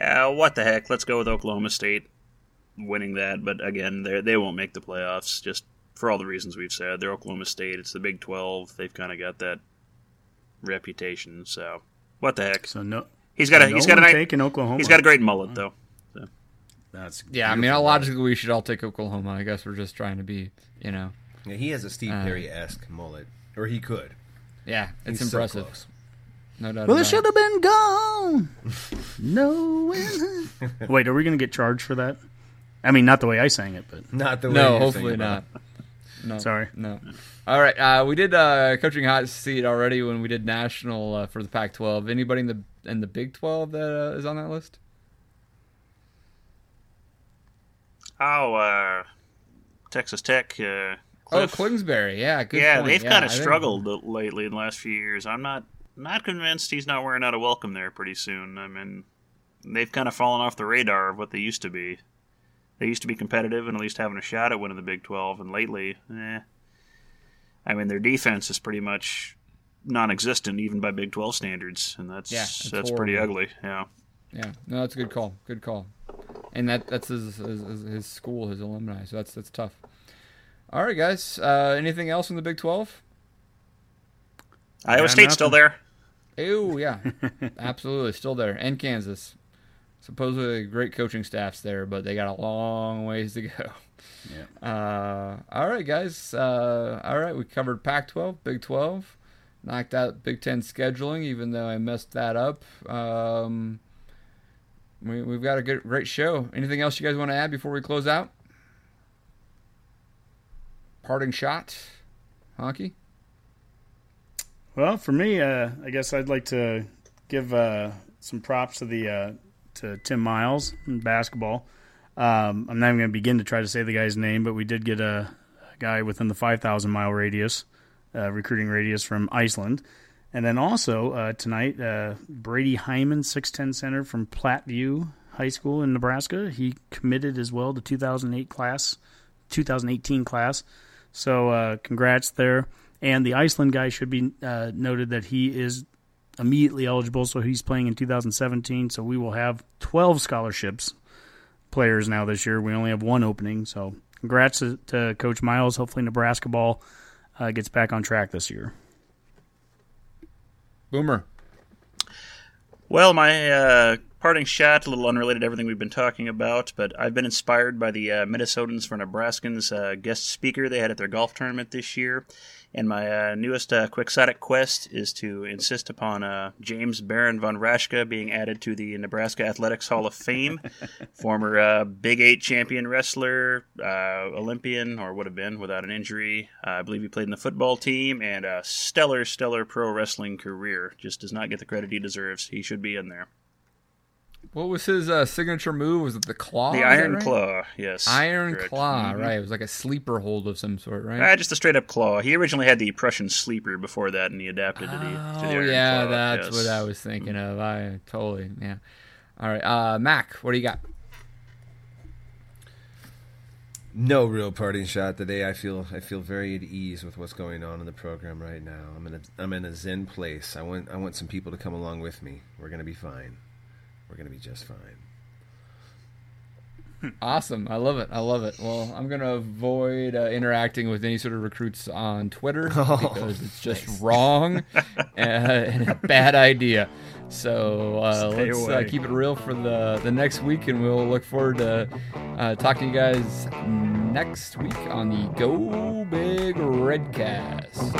Uh, what the heck? Let's go with Oklahoma State winning that. But again, they they won't make the playoffs. Just for all the reasons we've said, they're Oklahoma State. It's the Big Twelve. They've kind of got that reputation. So what the heck? So no, he's got a no he's got a one nice, taking Oklahoma. he's got a great mullet though. So. That's Yeah, I mean, logically we should all take Oklahoma. I guess we're just trying to be, you know. Yeah, he has a Steve Uh, Perry esque mullet, or he could. Yeah, it's He's so impressive. close. No doubt. Well, about it should have been gone. no. Wait, are we going to get charged for that? I mean, not the way I sang it, but Not the way No, you're hopefully thinking about not. No, Sorry. No. All right, uh, we did uh, coaching hot seat already when we did national uh, for the Pac-12. Anybody in the in the Big 12 that uh, is on that list? Oh, uh, Texas Tech. Uh, Oh, Cliff. Kingsbury. Yeah, good. yeah, point. they've Yeah, kind I of think- struggled lately in the last few years. I'm not not convinced he's not wearing out a welcome there pretty soon. I mean, they've kind of fallen off the radar of what they used to be. They used to be competitive and at least having a shot at winning the Big 12, and lately, eh. I mean, their defense is pretty much non-existent even by Big 12 standards, and that's Yeah, it's that's pretty ugly. Yeah. Yeah, no, that's a good call. Good call. And that that's his his, his, his school, his alumni. So that's that's tough. All right, guys. Uh, anything else in the Big 12? Iowa Yeah, State's still there. Oh yeah, absolutely, still there. And Kansas, supposedly great coaching staffs there, but they got a long ways to go. Yeah. Uh, all right, guys. Uh, all right, we covered Pac-12, Big 12, knocked out Big 10 scheduling, even though I messed that up. Um, we, we've got a good, great show. Anything else you guys want to add before we close out? Parting shot, Honky. Well, for me, uh, I guess I'd like to give uh, some props to the uh, to Tim Miles in basketball. Um, I'm not even going to begin to try to say the guy's name, but we did get a, a guy within the 5,000 mile radius, uh, recruiting radius from Iceland. And then also uh, tonight, uh, Brady Heiman, 6'10 center from Platteview High School in Nebraska. He committed as well to 2008 class, 2018 class. So congrats there. And the Iceland guy should be uh, noted that he is immediately eligible, so he's playing in 2017. So we will have 12 scholarships players now this year. We only have one opening. So congrats to, to Coach Miles. Hopefully Nebraska ball uh, gets back on track this year. Boomer. Well, my uh, parting shot, a little unrelated to everything we've been talking about, but I've been inspired by the uh, Minnesotans for Nebraskans uh, guest speaker they had at their golf tournament this year. And my uh, newest uh, quixotic quest is to insist upon uh, James Baron von Raschke being added to the Nebraska Athletics Hall of Fame. Former uh, Big Eight champion wrestler, uh, Olympian, or would have been without an injury. Uh, I believe he played in the football team and a stellar, stellar pro wrestling career. Just does not get the credit he deserves. He should be in there. What was his uh, signature move? Was it the claw? The Iron right? Claw, yes. Iron correct. claw, Mhm. right? It was like a sleeper hold of some sort, right? Ah, just a straight up claw. He originally had the Prussian sleeper before that, and he adapted to the, to the oh Iron yeah, Claw, that's yes. what I was thinking of. I totally yeah. All right, uh, Mac, what do you got? No real parting shot today. I feel I feel very at ease with what's going on in the program right now. I'm in a I'm in a zen place. I want I want some people to come along with me. We're gonna be fine. We're gonna be just fine. Awesome, I love it. I love it. Well, I'm gonna avoid uh, interacting with any sort of recruits on Twitter Oh, because it's just wrong and, and a bad idea. So uh, let's uh, keep it real for the the next week, and we'll look forward to uh, talking to you guys next week on the Go Big Redcast.